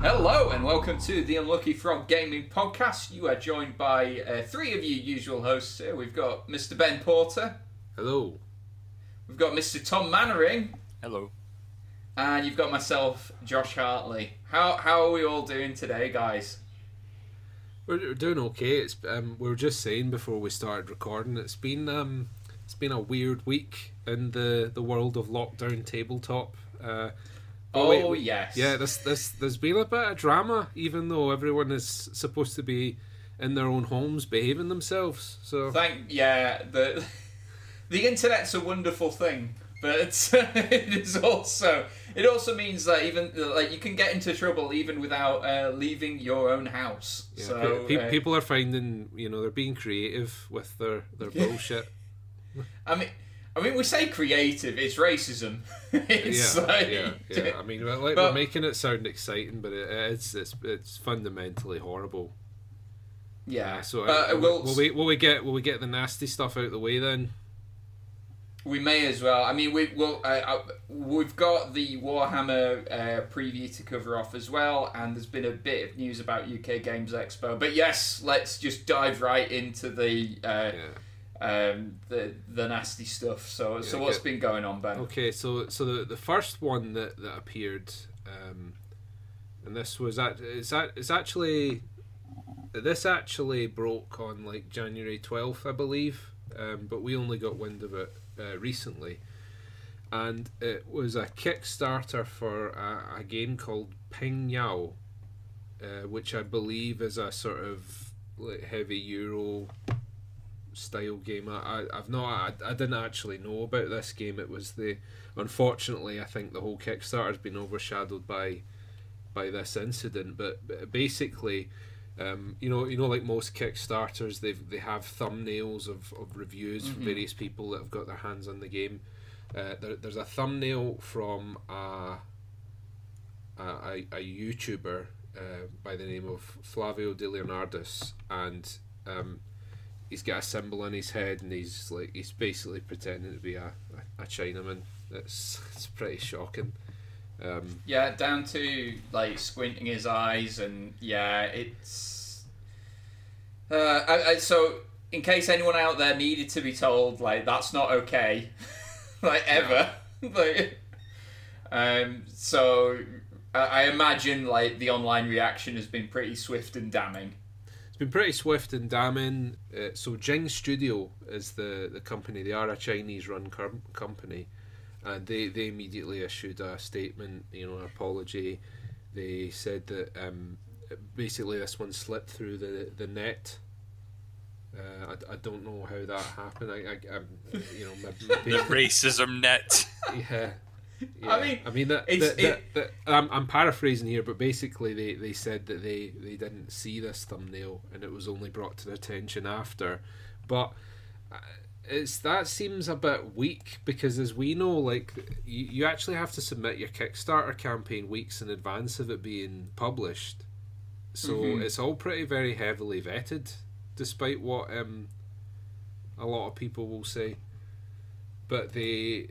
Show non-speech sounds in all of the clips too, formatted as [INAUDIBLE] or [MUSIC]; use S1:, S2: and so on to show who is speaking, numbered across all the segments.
S1: Hello and welcome to the Unlucky Frog Gaming Podcast. You are joined by uh, three of your usual hosts here. We've got Mr. Ben Porter,
S2: Hello.
S1: we've got Mr. Tom Mannering,
S3: Hello.
S1: And you've got myself, Josh Hartley. How how are we all doing today, guys?
S2: We're, doing okay. It's um, we were just saying before we started recording. It's been um, it's been a weird week in the, the world of lockdown tabletop. Uh,
S1: Oh
S2: wait, wait,
S1: yes,
S2: yeah. This this there's been a bit of drama, even though everyone is supposed to be in their own homes behaving themselves. So
S1: Thank yeah the [LAUGHS] the internet's a wonderful thing, but [LAUGHS] it is also it also means that even like you can get into trouble even without uh, leaving your own house.
S2: yeah,
S1: so
S2: pe-
S1: uh,
S2: people are finding you know they're being creative with their their bullshit. [LAUGHS]
S1: I mean, I mean, we say creative. It's racism. [LAUGHS] it's
S2: yeah,
S1: like,
S2: yeah, [LAUGHS] yeah. I mean, well, like,
S1: But-
S2: we're making it sound exciting, but it, it's it's it's fundamentally horrible.
S1: yeah.
S2: So
S1: but
S2: uh,
S1: we'll,
S2: will we will we get will we get the nasty stuff out of the way then?
S1: We may as well. I mean, we will. Uh, uh, we've got the Warhammer uh, preview to cover off as well, and there's been a bit of news about UK Games Expo. But yes, let's just dive right into the uh,
S2: Yeah.
S1: um, the the nasty stuff. So, so
S2: Yeah,
S1: what's
S2: get-
S1: been going on, Ben?
S2: Okay, so so the the first one that that appeared, um, and this was at it's at it's actually this actually broke on like January twelfth, I believe, um, but we only got wind of it uh, recently, and it was a Kickstarter for a, a game called Ping Yao, uh, which I believe is a sort of like heavy Euro style game. I, I I've not I, I didn't actually know about this game. It was the unfortunately I think the whole Kickstarter has been overshadowed by by this incident. But, but basically, um, you know, you know, like most Kickstarters, they they have thumbnails of, of reviews from various people that have got their hands on the game. Uh, there, there's a thumbnail from a a, a, a YouTuber uh, by the name of Flavio De Leonardis, and um, he's got a symbol on his head, and he's like he's basically pretending to be a, a, a Chinaman. It's [LAUGHS] it's pretty shocking. Um,
S1: Yeah, down to like squinting his eyes, and yeah, it's. Uh, I, I, so, in case anyone out there needed to be told, like that's not okay, [LAUGHS] like ever, [LAUGHS] like, um, so I, I imagine like the online reaction has been pretty swift and damning.
S2: It's been pretty swift and damning. Uh, so Jing Studio is the, the company. They are a Chinese run com- company, and they, they immediately issued a statement, you know, an apology. They said that um, basically this one slipped through the the net. Uh, I, I don't know how that happened. I, I, I'm, you know, my, my [LAUGHS]
S3: The racism net. [LAUGHS]
S2: yeah.
S1: I mean,
S2: I mean that, that, that, that, I'm, I'm paraphrasing here, but basically they, they said that they, they didn't see this thumbnail and it was only brought to their attention after. But uh, it's that seems a bit weak because, as we know, like you, you actually have to submit your Kickstarter campaign weeks in advance of it being published. So
S1: Mhm.
S2: it's all pretty very heavily vetted, despite what um, a lot of people will say. But they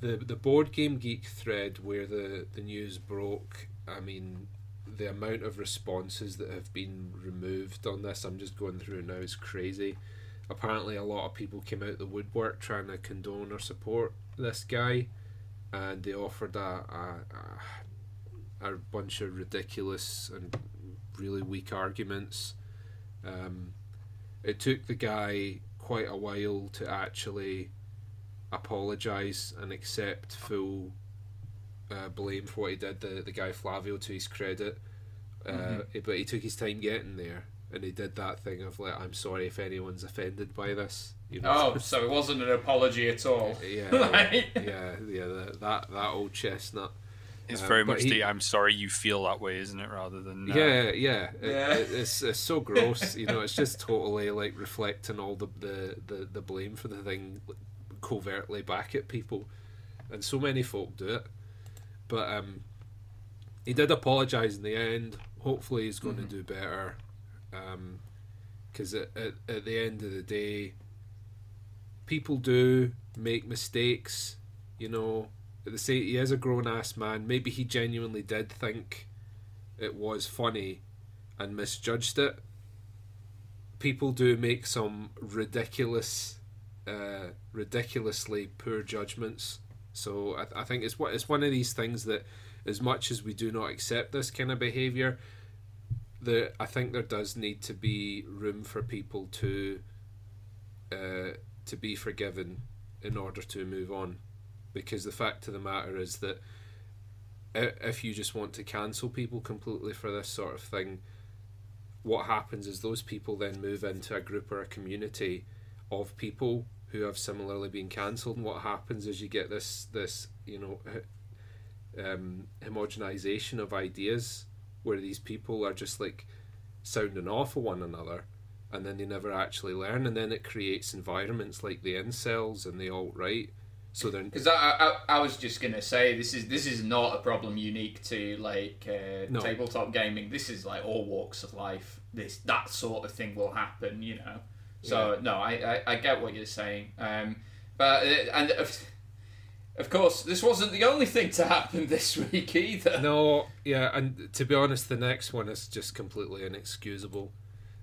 S2: the the board game geek thread where the the news broke i mean the amount of responses that have been removed on this i'm just going through now is crazy apparently a lot of people came out the woodwork trying to condone or support this guy and they offered a a, a, bunch of ridiculous and really weak arguments um, it took the guy quite a while to actually apologise and accept full uh, blame for what he did. The the guy Flavio, to his credit, uh,
S1: Mhm.
S2: but he took his time getting there, and he did that thing of like, "I'm sorry if anyone's offended by this." You know.
S1: Oh, so it wasn't an apology at all. [LAUGHS]
S2: yeah, [LAUGHS]
S1: Like-
S2: yeah, yeah. That that, that old chestnut.
S3: It's
S2: Uh,
S3: very much
S2: he-
S3: the I'm sorry you feel that way, isn't it? Rather than uh,
S2: Yeah, yeah. It-
S1: Yeah.
S2: it- it's it's so gross. you know, it's just [LAUGHS] totally like reflecting all the the, the, the blame for the thing covertly back at people, and so many folk do it. but um, he did apologise in the end. Hopefully, he's going
S1: Mhm.
S2: to do better. Because at, at, at the end of the day, people do make mistakes. You know, they say he is a grown ass man. Maybe he genuinely did think it was funny and misjudged it. People do make some ridiculous, uh, ridiculously poor judgments. So I, I think it's what it's one of these things that, as much as we do not accept this kind of behaviour, there I think there does need to be room for people to, uh, to be forgiven in order to move on, because the fact of the matter is that if you just want to cancel people completely for this sort of thing, what happens is those people then move into a group or a community of people who have similarly been cancelled, and what happens is you get this this you know um, homogenization of ideas where these people are just like sounding off of one another and then they never actually learn and then it creates environments like the incels and the alt right so then
S1: Because I, I, I was just gonna say this is this is not a problem unique to like uh,
S2: No.
S1: tabletop gaming. This is like all walks of life. This that sort of thing will happen, you know. So no, I, I, I get what you're saying. Um, but uh, and of, of course this wasn't the only thing to happen [LAUGHS] this week either.
S2: No, yeah, and to be honest, the next one is just completely inexcusable.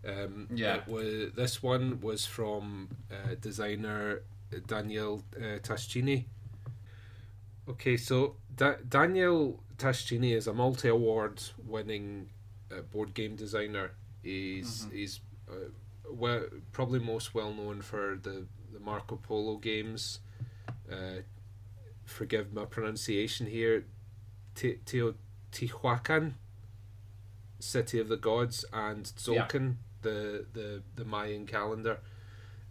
S2: Um,
S1: Yeah.
S2: was, this one was from uh, designer Daniel uh, Tascini. Okay, so da- Daniel Tascini is a multi-award winning uh, board game designer. He's he's uh, well, probably most well known for the, the Marco Polo games. Forgive my pronunciation here. Te- Teotihuacan, City of the Gods, and Tzolk'in, the, the, the Mayan calendar.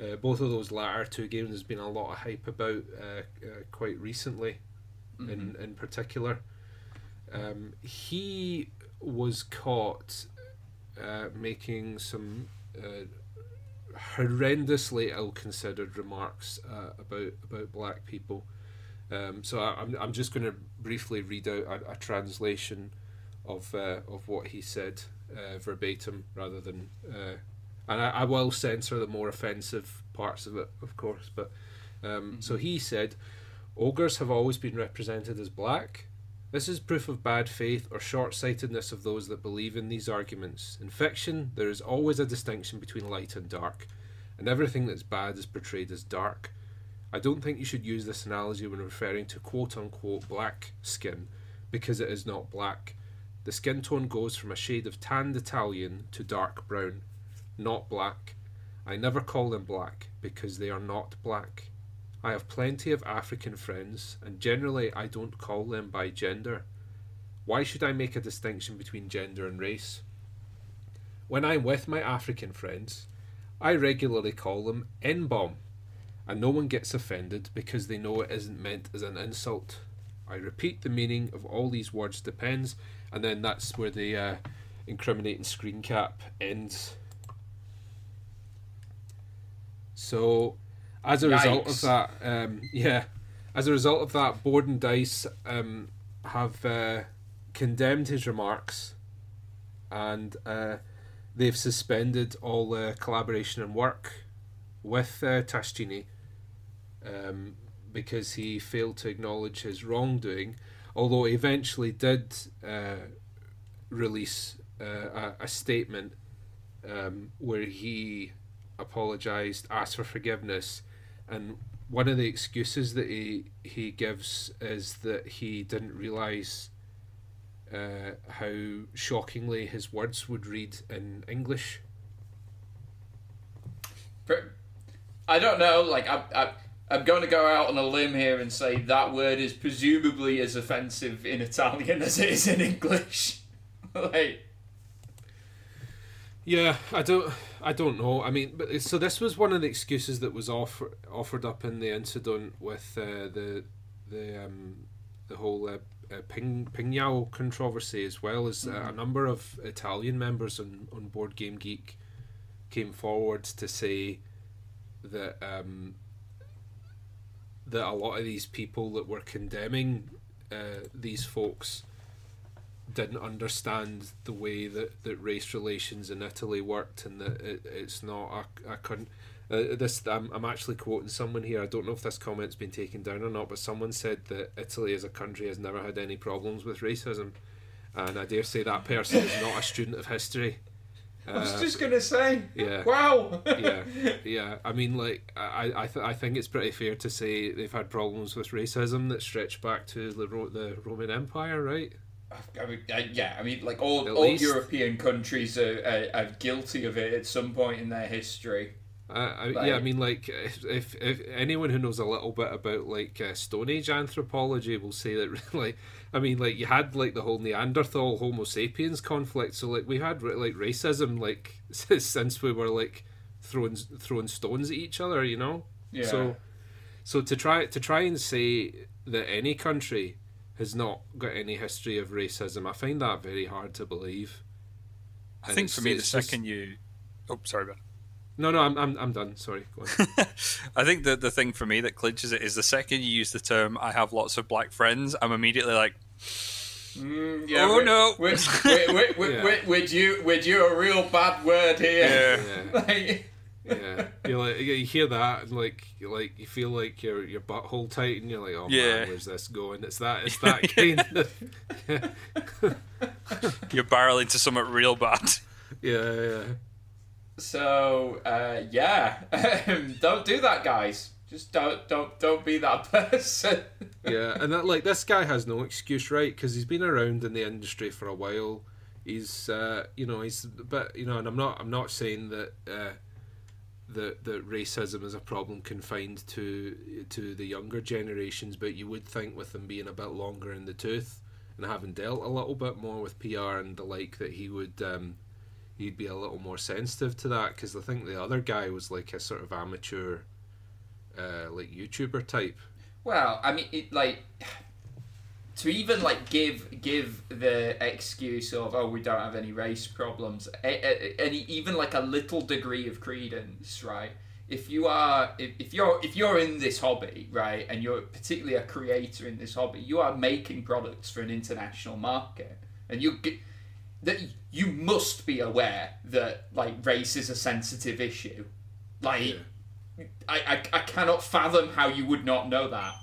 S2: Uh, both of those latter two games has been a lot of hype about uh, uh, quite recently, in in particular. Um, he was caught uh, making some uh, horrendously ill-considered remarks uh, about about black people. Um, so I, I'm I'm just going to briefly read out a, a translation of uh, of what he said uh, verbatim rather than uh, and I, I will censor the more offensive parts of it, of course. But um, so he said, ogres have always been represented as black. This is proof of bad faith or short sightedness of those that believe in these arguments. In fiction, there is always a distinction between light and dark, and everything that's bad is portrayed as dark. I don't think you should use this analogy when referring to quote unquote black skin, because it is not black. The skin tone goes from a shade of tanned Italian to dark brown, not black. I never call them black because they are not black. I have plenty of African friends, and generally I don't call them by gender. Why should I make a distinction between gender and race? When I'm with my African friends, I regularly call them N bomb, and no one gets offended because they know it isn't meant as an insult. I repeat the meaning of all these words depends, and then that's where the uh, incriminating screen cap ends. So, as a result of that, um, yeah, as a result of that, Board and Dice um, have uh, condemned his remarks, and uh, they've suspended all uh, collaboration and work with uh, Tascini um, because he failed to acknowledge his wrongdoing. Although he eventually did uh, release uh, a, a statement um, where he apologized, asked for forgiveness, and one of the excuses that he he gives is that he didn't realize uh, how shockingly his words would read in English.
S1: I don't know. Like I, I, I'm going to go out on a limb here and say that word is presumably as offensive in Italian as it is in English. [LAUGHS] like,
S2: Yeah, I don't, I don't know. I mean, but so this was one of the excuses that was offer, offered up in the incident with uh, the the um, the whole uh, uh, Ping Pingyao controversy, as well as uh, a number of Italian members on on Board Game Geek came forward to say that um, that a lot of these people that were condemning uh, these folks didn't understand the way that, that race relations in Italy worked, and that it, it's not a, a con- uh, this I'm, I'm actually quoting someone here. I don't know if this comment's been taken down or not, but someone said that Italy as a country has never had any problems with racism, and I dare say that person is not a student of history.
S1: I was
S2: Uh,
S1: just gonna say.
S2: yeah.
S1: Wow.
S2: yeah, [LAUGHS] yeah. I mean, like, I, I, th- I think it's pretty fair to say they've had problems with racism that stretch back to the Ro- the Roman Empire, right?
S1: I mean, uh, yeah, I mean, like all,
S2: At
S1: all
S2: least-
S1: European countries are, are, are guilty of it at some point in their history.
S2: Uh, I,
S1: Like-
S2: yeah, I mean, like, if, if if anyone who knows a little bit about like uh, Stone Age anthropology will say that, [LAUGHS] like, I mean, like, you had like the whole Neanderthal Homo sapiens conflict, so like we had like racism like [LAUGHS] since we were like throwing throwing stones at each other, you know.
S1: Yeah.
S2: So, so to try to try and say that any country has not got any history of racism, I find that very hard to believe.
S3: I
S2: And
S3: think for me, the
S2: just-
S3: second you. Oh, sorry, Ben.
S2: No, no, I'm I'm, I'm done. Sorry. [LAUGHS]
S3: I think the the thing for me that clinches it is the second you use the term "I have lots of black friends," I'm immediately like,
S1: Mm,
S3: Oh,
S1: would-
S3: no.
S1: Would, would, would, would,
S2: Yeah.
S1: would, would you would you a real bad word here? [LAUGHS]
S2: Yeah.
S1: Like,
S2: yeah, you like you hear that and like you like you feel like your your butthole tight and you're like, oh
S3: Yeah.
S2: man, where's this going? It's that it's that [LAUGHS] kind of [LAUGHS]
S3: "You're barreling to something real bad."
S2: yeah yeah
S1: so uh, yeah, don't do that, guys. Just don't don't don't be that [LAUGHS] person.
S2: yeah, and that like this guy has no excuse, right? Because he's been around in the industry for a while. He's uh, you know he's but you know, and I'm not I'm not saying that. Uh, that that racism is a problem confined to to the younger generations, but you would think with him being a bit longer in the tooth and having dealt a little bit more with PR and the like, that he would um, he'd be a little more sensitive to that. Because I think the other guy was like a sort of amateur, uh, like YouTuber type.
S1: Well, I mean, it, like to even like give give the excuse of oh we don't have any race problems, any even like a little degree of credence, right? If you are if, if you're if you're in this hobby, right, and you're particularly a creator in this hobby, you are making products for an international market, and you get that you must be aware that like race is a sensitive issue. Like, I, I I cannot fathom how you would not know that.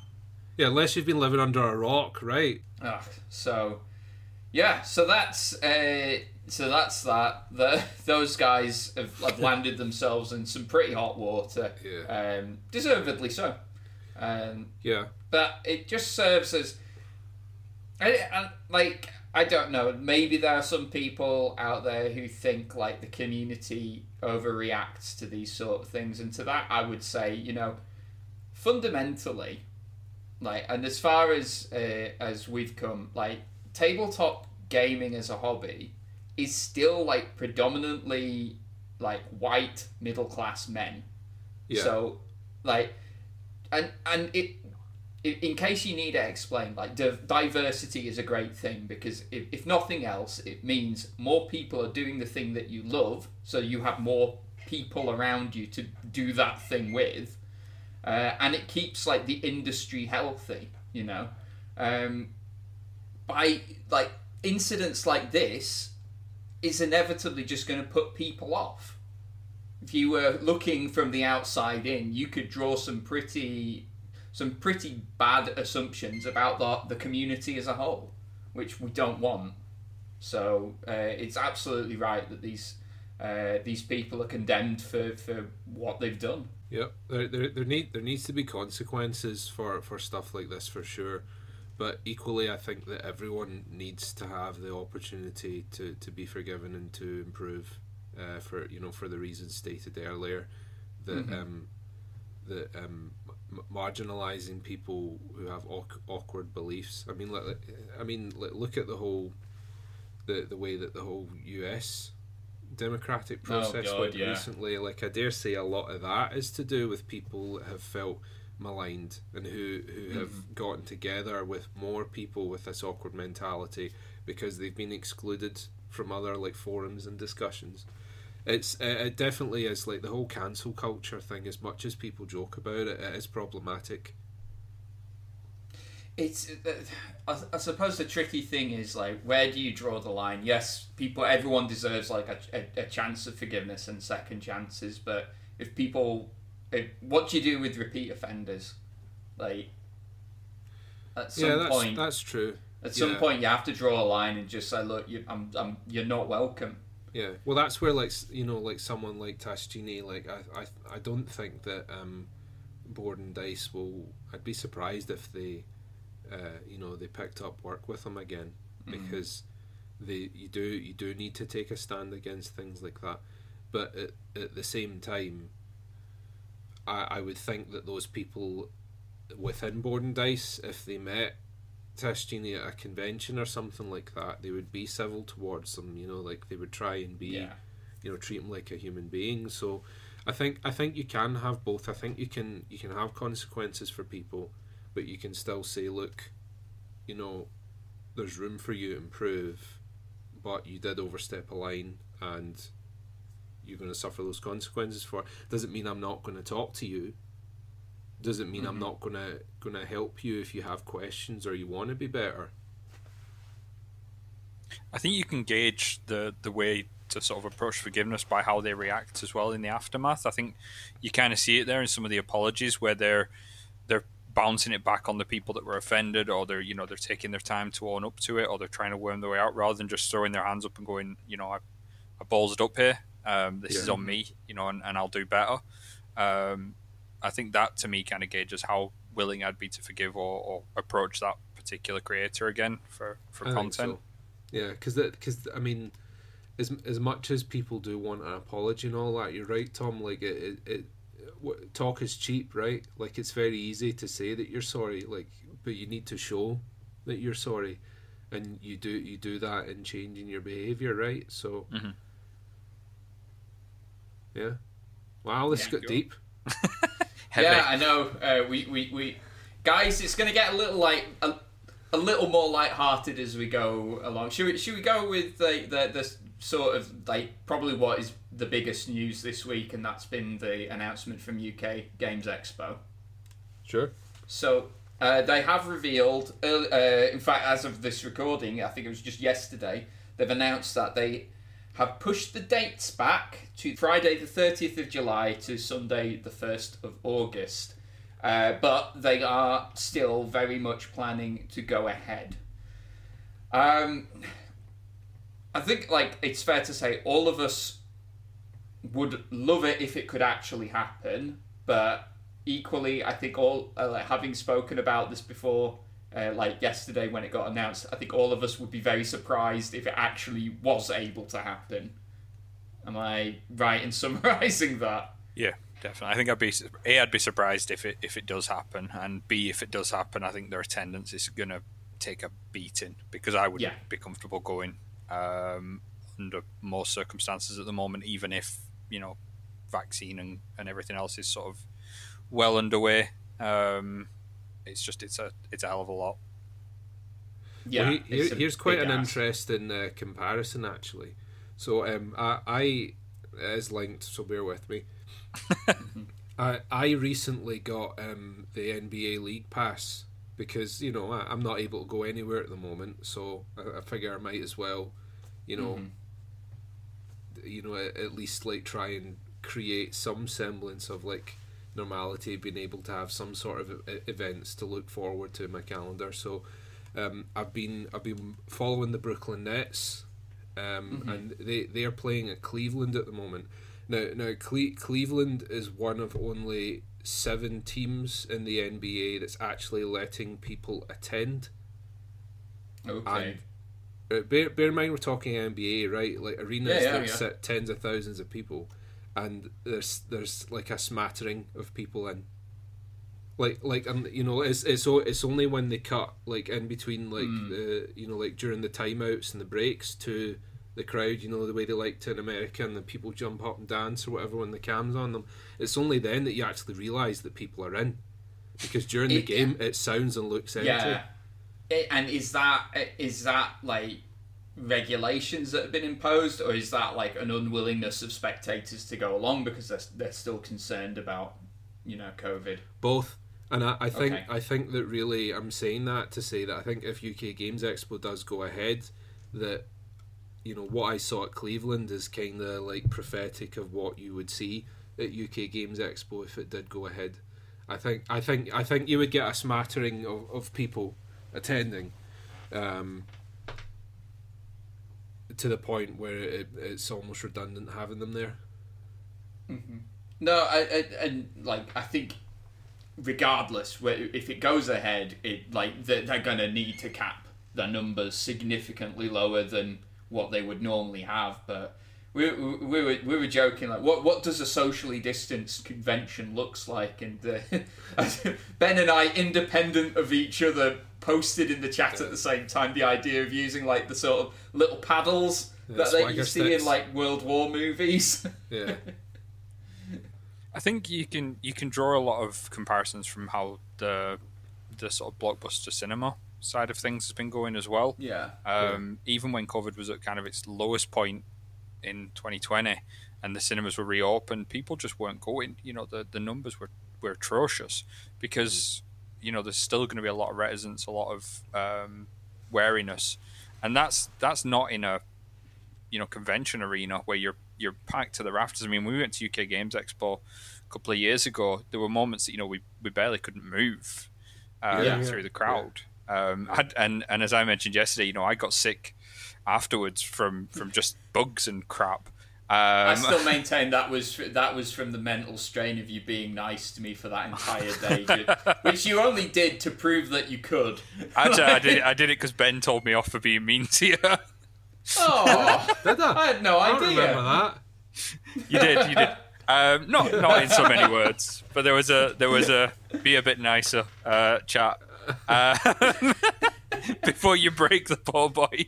S2: Yeah, unless you've been living under a rock, right?
S1: Ugh, so, yeah, so that's uh, so that's that. The [LAUGHS] those guys have, have [LAUGHS] landed themselves in some pretty hot water,
S2: Yeah.
S1: um, deservedly so. Um,
S2: Yeah.
S1: but it just serves as, I, I, like I don't know. Maybe there are some people out there who think like the community overreacts to these sort of things, and to that I would say, you know, fundamentally, like, and as far as uh, as we've come, like tabletop gaming as a hobby is still like predominantly like white middle class men.
S2: Yeah.
S1: So, like, and and it, in case you need it explained, like div- diversity is a great thing because if, if nothing else, it means more people are doing the thing that you love, so you have more people around you to do that thing with, uh, and it keeps like the industry healthy. You know, um, by like incidents like this is inevitably just going to put people off if you were looking from the outside in, you could draw some pretty some pretty bad assumptions about the, the community as a whole, which we don't want. So uh, it's absolutely right that these uh, these people are condemned for, for what they've done.
S2: Yeah, there, there, there need there needs to be consequences for, for stuff like this for sure, but equally I think that everyone needs to have the opportunity to, to be forgiven and to improve, uh, for you know for the reasons stated earlier, that
S1: Mhm.
S2: um, that um, marginalizing people who have awk- awkward beliefs. I mean, like, I mean, like, look at the whole, the the way that the whole U.S. democratic oh, process
S1: God,
S2: went
S1: yeah.
S2: recently. Like, I dare say a lot of that is to do with people that have felt maligned and who who mm-hmm. have gotten together with more people with this awkward mentality because they've been excluded from other like forums and discussions. It's uh, it definitely is like the whole cancel culture thing. As much as people joke about it, it is problematic.
S1: it's I, I suppose the tricky thing is like where do you draw the line yes people everyone deserves like a, a, a chance of forgiveness and second chances but if people if, what do you do with repeat offenders like at some
S2: yeah, that's
S1: point
S2: that's true.
S1: at some
S2: yeah.
S1: point you have to draw a line and just say look you, I'm, I'm you're not welcome
S2: Yeah, well, that's where like you know, like someone like Tascini, like I, I, I don't think that um, Board and Dice will. I'd be surprised if they, uh, you know, they picked up work with him again. Because they you do you do need to take a stand against things like that, but at, at the same time, I I would think that those people within Board and Dice, if they met Tascini at a convention or something like that, they would be civil towards them. You know, like they would try and be,
S1: yeah
S2: you know, treat them like a human being. So, I think I think you can have both. I think you can you can have consequences for people, but you can still say, look, you know, there's room for you to improve, but you did overstep a line and you're going to suffer those consequences for it. Doesn't mean I'm not going to talk to you. Doesn't mean I'm
S1: Mhm.
S2: not going to going to help you if you have questions or you want to be better.
S3: I think you can gauge the the way to sort of approach forgiveness by how they react as well in the aftermath. I think you kind of see it there in some of the apologies where they're they're bouncing it back on the people that were offended, or they're you know they're taking their time to own up to it, or they're trying to worm their way out rather than just throwing their hands up and going, you know, I, I balls it up here. Um, this is on me, you know, and, and I'll do better. Um, I think that to me kind of gauges how willing I'd be to forgive or, or approach that particular creator again for, for
S2: I
S3: content.
S2: so. Yeah, because because I mean, as as much as people do want an apology and all that, you're right, Tom. Like it, it, it talk is cheap, right? Like it's very easy to say that you're sorry, like, but you need to show that you're sorry, and you do you do that in changing your behavior, right? So,
S3: Mhm.
S2: yeah. Wow, this
S1: Yeah,
S2: got
S3: cool.
S2: deep. [LAUGHS]
S3: Heavy.
S1: Yeah, I know. Uh, we, we, we, guys, it's going to get a little like a, a little more light-hearted as we go along. Should we? Should we go with the, the the sort of like probably what is the biggest news this week, and that's been the announcement from UK Games Expo.
S2: Sure.
S1: So uh, they have revealed, uh, in fact, as of this recording, I think it was just yesterday, they've announced that they have pushed the dates back to Friday the 30th of July to Sunday the 1st of August. Uh, but they are still very much planning to go ahead. Um, I think like it's fair to say all of us would love it if it could actually happen, but equally, I think all uh, like having spoken about this before, uh, like yesterday when it got announced, I think all of us would be very surprised if it actually was able to happen. Am I right in [LAUGHS] summarizing that?
S3: Yeah, definitely. I think I'd be a. I'd be surprised if it if it does happen, and b if it does happen, I think their attendance is going to take a beating because I would
S1: Yeah.
S3: be comfortable going um, under most circumstances at the moment, even if you know vaccine and, and everything else is sort of well underway. Um, it's just it's a it's a hell of a lot.
S1: Yeah.
S2: Well, he-
S1: it's
S2: here- here's quite an
S1: ask.
S2: interesting uh, comparison, actually. So, um, I, I it is linked, so bear with me. [LAUGHS] I I recently got um the NBA League Pass because you know I, I'm not able to go anywhere at the moment, so I, I figure I might as well, you know, you know, at, at least like try and create some semblance of like normality, being able to have some sort of events to look forward to in my calendar. So, um, I've been I've been following the Brooklyn Nets, um, and they they are playing at Cleveland at the moment. Now now Cle- Cleveland is one of only seven teams in the NBA that's actually letting people attend.
S1: Okay.
S2: Uh, bear, bear in mind we're talking NBA, right? Like arenas
S1: Yeah, yeah,
S2: that
S1: yeah.
S2: sit tens of thousands of people, and there's there's like a smattering of people in. Like like um you know it's it's it's only when they cut like in between like
S1: Hmm.
S2: the you know like during the timeouts and the breaks to the crowd you know the way they like to in America and the people jump up and dance or whatever when the cam's on them. It's only then that you actually realise that people are in, because during the
S1: It-
S2: game it sounds and looks empty.
S1: Yeah. I- and is that is that like regulations that have been imposed, or is that like an unwillingness of spectators to go along because they're they're still concerned about you know COVID?
S2: both And I, I think
S1: Okay.
S2: I think that really I'm saying that to say that I think if UK Games Expo does go ahead, that you know what I saw at Cleveland is kind of like prophetic of what you would see at UK Games Expo if it did go ahead. I think I think I think you would get a smattering of, of people attending, um, to the point where it, it's almost redundant having them there. Mm-hmm.
S1: No, I, I, and like I think, regardless, if it goes ahead, it like they're, they're gonna need to cap the numbers significantly lower than what they would normally have. But we, we, we were we were joking like, what what does a socially distanced convention looks like? And uh, [LAUGHS] Ben and I, independent of each other, posted in the chat at the same time the idea of using like the sort of little paddles
S2: Yeah,
S1: that, that you
S2: swagger
S1: see
S2: sticks.
S1: in like World War movies. [LAUGHS]
S2: Yeah.
S3: I think you can you can draw a lot of comparisons from how the the sort of blockbuster cinema side of things has been going as well.
S1: yeah.
S3: Um, Even when COVID was at kind of its lowest point in 2020, and the cinemas were reopened, people just weren't going. You know, the the numbers were were atrocious because you know there's still going to be a lot of reticence, a lot of um, wariness, and that's that's not in a you know convention arena where you're you're packed to the rafters. I mean, we went to UK Games Expo a couple of years ago, there were moments that you know we, we barely couldn't move uh,
S1: Yeah.
S3: through the crowd. Um, I'd- and and as I mentioned yesterday, you know, I got sick afterwards from from just bugs and crap.
S1: I
S3: Um,
S1: still [LAUGHS] maintain that was that was from the mental strain of you being nice to me for that entire day, [LAUGHS] which you only did to prove that you could.
S3: Actually, [LAUGHS] I did it, I did it because Ben told me off for being mean to you.
S1: Oh,
S2: Did I?
S1: I had no
S2: I don't
S1: idea.
S2: remember that.
S3: You did, you did. Um, not not in so many words, but there was a there was a be a bit nicer uh, chat uh, before you break the poor boy.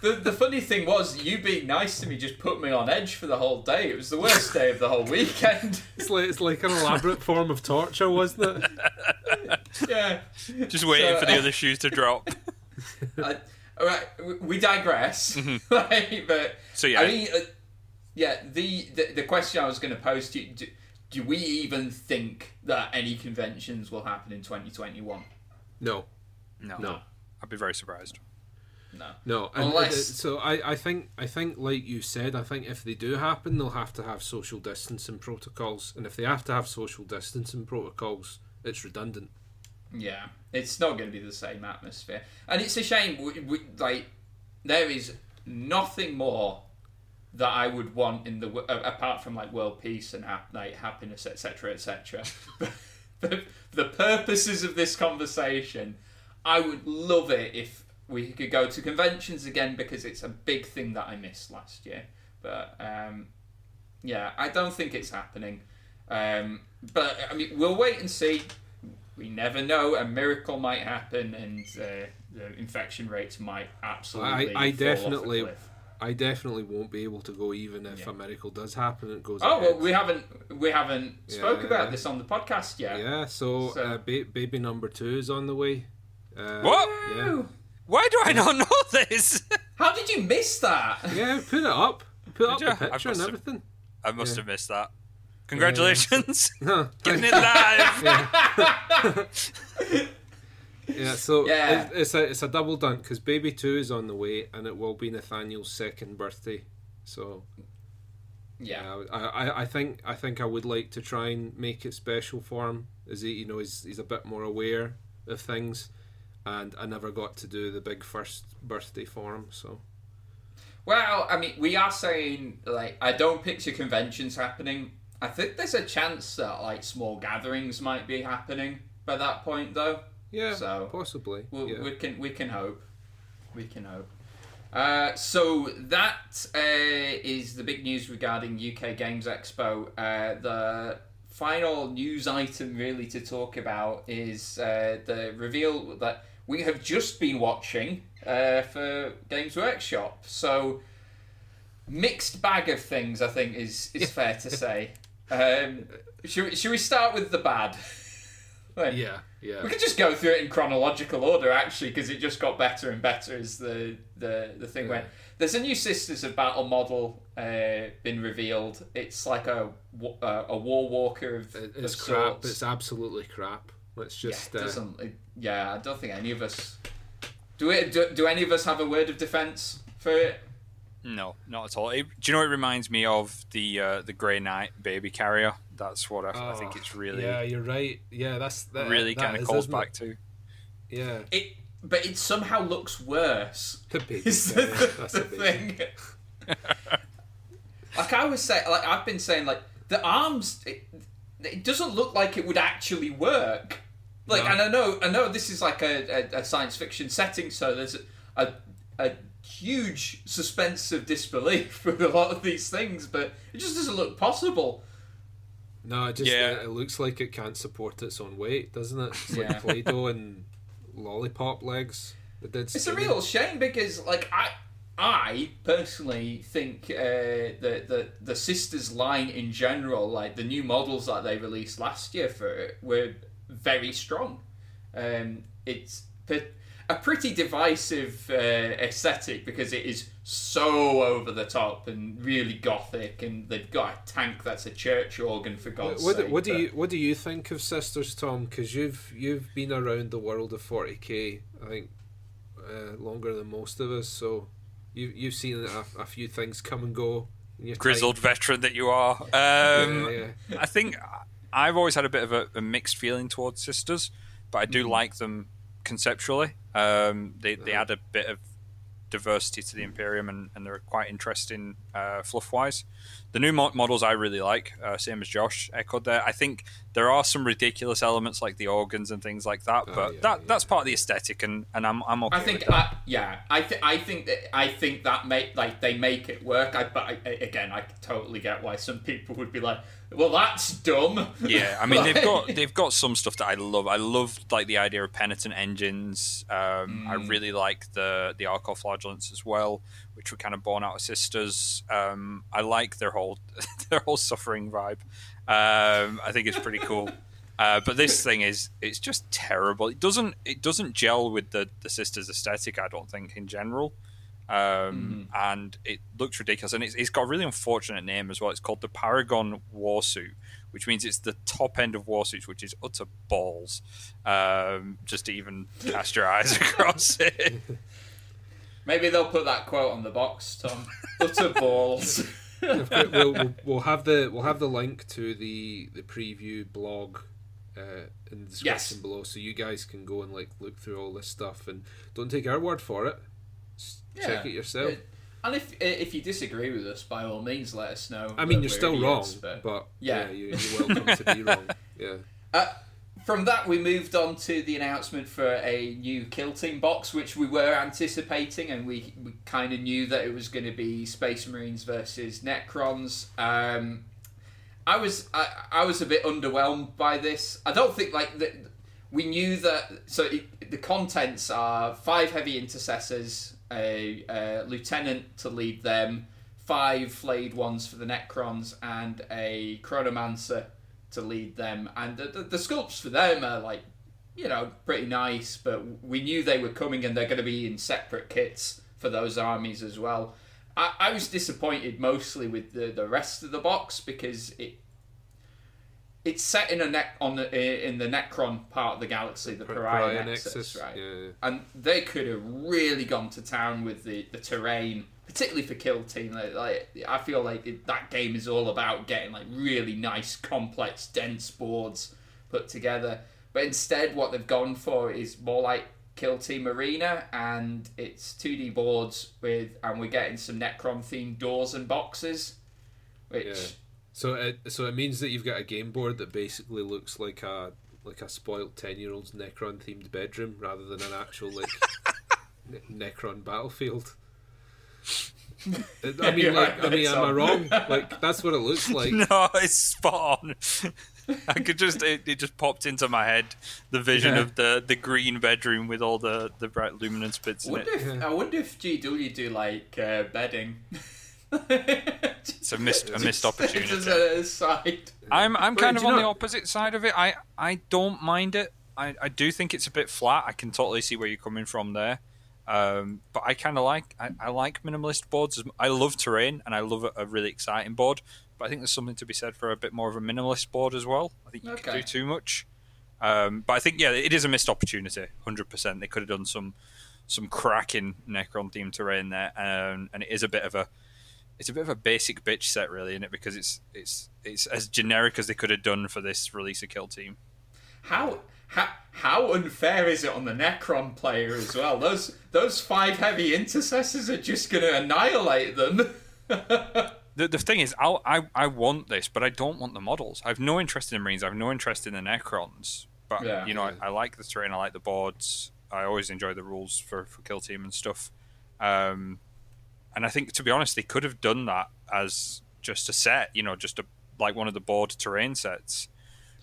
S1: The, the funny thing was, you being nice to me just put me on edge for the whole day. It was the worst day of the whole weekend. [LAUGHS]
S2: It's like it's like an elaborate form of torture, wasn't it? [LAUGHS]
S1: yeah.
S3: Just waiting
S1: So-
S3: for the other shoes to drop. [LAUGHS]
S1: Uh, all right, we digress. Right, but
S3: So yeah,
S1: I mean, uh, yeah. The, the the question I was going to pose to you: do, do we even think that any conventions will happen in 2021?
S2: No,
S3: no,
S2: no.
S3: I'd be very surprised.
S1: No.
S2: No, and
S1: Unless-
S2: uh, so I, I think I think like you said, I think if they do happen, they'll have to have social distancing protocols, and if they have to have social distancing protocols, it's redundant.
S1: Yeah, it's not going to be the same atmosphere, and it's a shame. We, we, like, there is nothing more that I would want in the apart from like world peace and like happiness, etc., etc. for the purposes of this conversation, I would love it if we could go to conventions again because it's a big thing that I missed last year. But um, yeah, I don't think it's happening. Um, but I mean, we'll wait and see. We never know. A miracle might happen, and uh, the infection rates might absolutely.
S2: I
S1: a
S2: definitely-. I definitely won't be able to go even if
S1: Yeah.
S2: a miracle does happen. and It goes.
S1: Oh well, we haven't we haven't spoke about this on the podcast yet.
S2: yeah. So,
S1: So-
S2: Uh, ba- baby number two is on the way. Uh,
S3: What?
S2: Yeah.
S1: Ooh,
S3: Why do I not know [LAUGHS] this?
S1: How did you miss that?
S2: Yeah, put it up. Put up
S3: Did
S2: the?
S3: I
S2: picture and
S3: must have-
S2: everything.
S3: I must
S2: Yeah.
S3: have missed that. Congratulations, [LAUGHS]
S2: Huh. [LAUGHS]
S3: getting it live.
S2: Yeah, so
S1: Yeah.
S2: It's, it's a it's a double dunk because baby two is on the way, and it will be Nathaniel's second birthday. So
S1: Yeah.
S2: yeah, I, I, I think I think I would like to try and make it special for him. Is he you know he's he's a bit more aware of things, and I never got to do the big first birthday for him. So
S1: Well, I mean, we are saying like I don't picture conventions happening. I think there's a chance that like small gatherings might be happening by that point, though.
S2: yeah,
S1: So,
S2: possibly.
S1: We'll,
S2: yeah.
S1: We can we can hope. We can hope. Uh, so that uh, is the big news regarding UK Games Expo. Uh, the final news item, really, to talk about is uh, the reveal that we have just been watching uh, for Games Workshop. So mixed bag of things, I think, is is fair to say. Um, should, we- should we start with the bad? [LAUGHS] Like,
S2: yeah, yeah.
S1: we could just go through it in chronological order, actually, because it just got better and better as the the, the thing
S2: Yeah.
S1: went. There's a new Sisters of Battle model uh, been revealed. It's like a wa- uh, a war walker of,
S2: It-
S1: of
S2: It's crap.
S1: sorts.
S2: It's absolutely crap. Let's
S1: Yeah,
S2: just
S1: it
S2: uh,
S1: doesn't. It, yeah, I don't think any of us. Do it? Do, do any of us have a word of defense for it?
S3: No, not at all. It, do you know what it reminds me of? The uh, the Grey Knight baby carrier. That's what I, I think
S2: oh,
S3: it's really
S2: Yeah, you're right. Yeah, that's that,
S3: really
S2: that
S3: kind of calls back
S2: it?
S3: to.
S2: Yeah,
S1: It, but it somehow looks worse.
S2: the baby [LAUGHS]
S1: Is the,
S2: carrier, that's
S1: the
S2: amazing.
S1: thing. like I was saying, like I've been saying, like the arms, it, it doesn't look like it would actually work. Like,
S2: No.
S1: and I know, I know this is like a, a, a science fiction setting, so there's a, a huge suspense of disbelief [LAUGHS] with a lot of these things, but it just doesn't look possible.
S2: No, it just
S3: Yeah.
S2: uh, it looks like it can't support its own weight, doesn't it? It's
S1: Yeah.
S2: like Play-Doh and lollipop legs. It did
S1: It's a real shame because, like, I, I personally think uh, the the the sisters line in general, like the new models that they released last year for it, were very strong. Um, it's a pretty divisive uh, aesthetic because it is so over the top and really gothic, and they've got a tank that's a church organ for
S2: What,
S1: God's
S2: what,
S1: sake.
S2: what do you what do you think of Sisters, Tom? Because you've you've been around the world of 40k, I think, uh, longer than most of us. So you you've seen a, a few things come and go. in your time.
S3: Grizzled veteran that you are. [LAUGHS] Um,
S2: Yeah, yeah.
S3: I think I've always had a bit of a, a mixed feeling towards Sisters, but I do
S2: Mm.
S3: like them conceptually. Um, they they
S2: Uh-huh.
S3: add a bit of diversity to the Imperium, and, and they're quite interesting uh, fluff wise. The new mo- models I really like, uh, same as Josh echoed there. I think there are some ridiculous elements like the organs and things like that,
S2: Oh,
S3: but
S2: yeah,
S3: that
S2: yeah.
S3: that's part of the aesthetic, and, and I'm I'm okay
S1: I think,
S3: with that.
S1: I, yeah, I th- I think that I think that make like they make it work. I but I, again, I totally get why some people would be like, "Well, that's dumb."
S3: Yeah, I mean they've [LAUGHS] got they've got some stuff that I love. I love like the idea of penitent engines. Um, I
S1: Mm.
S3: really like the the Arco-flagellants as well, which were kind of born out of sisters. Um, I like their whole [LAUGHS] their whole suffering vibe. Um, I think it's pretty cool. [LAUGHS] Uh, but this thing is it's just terrible. It doesn't it doesn't gel with the the sisters aesthetic. I don't think in general. Um, And it looks ridiculous, and it's, it's got a really unfortunate name as well. It's called the Paragon Warsuit, which means it's the top end of warsuits, which is utter balls. Um, just to even cast your eyes [LAUGHS] across it. [LAUGHS]
S1: Maybe they'll put that quote on the box, Tom. Utter balls.
S2: We'll, we'll, we'll have the we'll have the link to the the preview blog uh, in the description
S1: Yes.
S2: below, so you guys can go and like look through all this stuff and don't take our word for it. Just check it yourself.
S1: And if if you disagree with us, by all means, let us know.
S2: I mean, you're still wrong,
S1: but-
S2: but
S1: Yeah.
S2: yeah, you, you're welcome to be wrong. [LAUGHS] Yeah.
S1: Uh, from that, we moved on to the announcement for a new Kill Team box, which we were anticipating, and we, we kind of knew that it was going to be Space Marines versus Necrons. Um, I was I, I was a bit underwhelmed by this. I don't think like the, we knew that. So it, the contents are five heavy intercessors, a, a lieutenant to lead them, five flayed ones for the Necrons, and a Chronomancer to lead them. And the, the, the sculpts for them are like, you know, pretty nice, but we knew they were coming and they're going to be in separate kits for those armies as well. I, I was disappointed mostly with the, the rest of the box because it it's set in a neck on the in the Necron part of the galaxy, the Pariah, Nexus,
S2: Nexus,
S1: right?
S2: yeah.
S1: And they could have really gone to town with the, the terrain, particularly for Kill Team. Like, like I feel like it, that game is all about getting like really nice, complex, dense boards put together. But instead, what they've gone for is more like Kill Team Arena, and it's 2D boards with, and we're getting some Necron themed doors and boxes, which.
S2: Yeah. So it so it means that you've got a game board that basically looks like a like a spoilt ten year old's Necron themed bedroom rather than an actual like [LAUGHS] ne- Necron battlefield. I [LAUGHS] mean,
S1: You're
S2: like,
S1: right,
S2: I mean,
S1: that's
S2: am I wrong? Like, that's what it looks [LAUGHS] like.
S3: no, it's spot on. [LAUGHS] I could just it, it just popped into my head the vision
S2: Yeah.
S3: of the, the green bedroom with all the, the bright luminance bits
S1: I
S3: in it.
S1: wonder if I wonder if GW do like uh, bedding.
S3: It's a missed a missed opportunity.
S1: Aside.
S3: I'm I'm kind
S2: do
S3: of
S2: you
S3: on the opposite side of it. I, I don't mind it. I, I do think it's a bit flat. I can totally see where you're coming from there. Um, but I kind of like I, I like minimalist boards. I love terrain and I love a, a really exciting board. But I think there's something to be said for a bit more of a minimalist board as well. I think you
S1: Okay.
S3: can do too much. Um, but I think yeah, it is a missed opportunity. Hundred percent. They could have done some some cracking Necron themed terrain there, um, and it is a bit of a it's a bit of a basic bitch set, really, isn't it? Because it's it's it's as generic as they could have done for this release of Kill Team.
S1: How how how unfair is it on the Necron player as well? Those those five heavy intercessors are just going to annihilate them. [LAUGHS]
S3: the, the thing is, I'll, I I want this, but I don't want the models. I have no interest in the Marines. I have no interest in the Necrons. But
S1: Yeah.
S3: you know, I, I like the terrain. I like the boards. I always enjoy the rules for for Kill Team and stuff. Um, and I think, to be honest, they could have done that as just a set. You know, just a like one of the board terrain sets,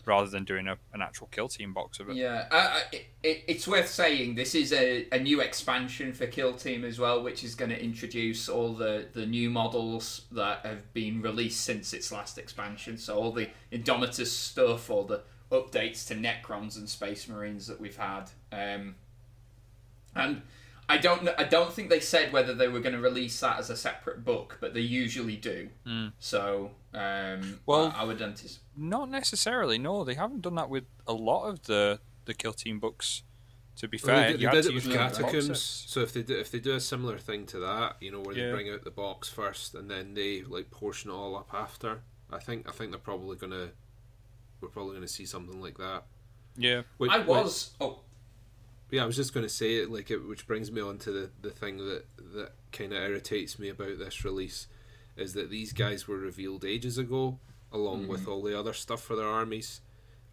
S3: rather than doing a, an actual Kill Team box of it.
S1: Yeah, I, I, it, it's worth saying this is a, a new expansion for Kill Team as well, which is going to introduce all the, the new models that have been released since its last expansion. So all the Indomitus stuff, all the updates to Necrons and Space Marines that we've had, um, and I don't know, I don't think they said whether they were going to release that as a separate book, but they usually do. So um,
S3: Well-
S1: I, I would anticipate.
S3: Not necessarily. No, they haven't done that with a lot of the the Kill Team books. To be
S2: Well,
S3: fair,
S2: they did,
S3: you
S2: they did it with
S3: use the box
S2: catacombs. So if they do, if they do a similar thing to that, you know, where
S3: Yeah.
S2: they bring out the box first and then they like portion it all up after, I think I think they're probably gonna we're probably gonna see something like that.
S3: Yeah.
S2: Which,
S1: I
S2: which-
S1: was. Oh,
S2: yeah, I was just gonna say it like it, which brings me on to the the thing that that kind of irritates me about this release is that these guys were revealed ages ago, along hmm. with all the other stuff for their armies.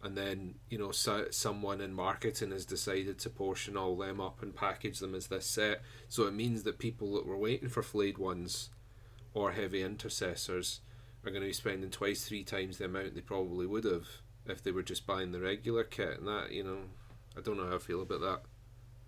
S2: And then you know, so, someone in marketing has decided to portion all them up and package them as this set. So it means that people that were waiting for flayed ones or heavy intercessors are going to be spending twice, three times the amount they probably would have if they were just buying the regular kit. And that, you know, I don't know how I feel about that.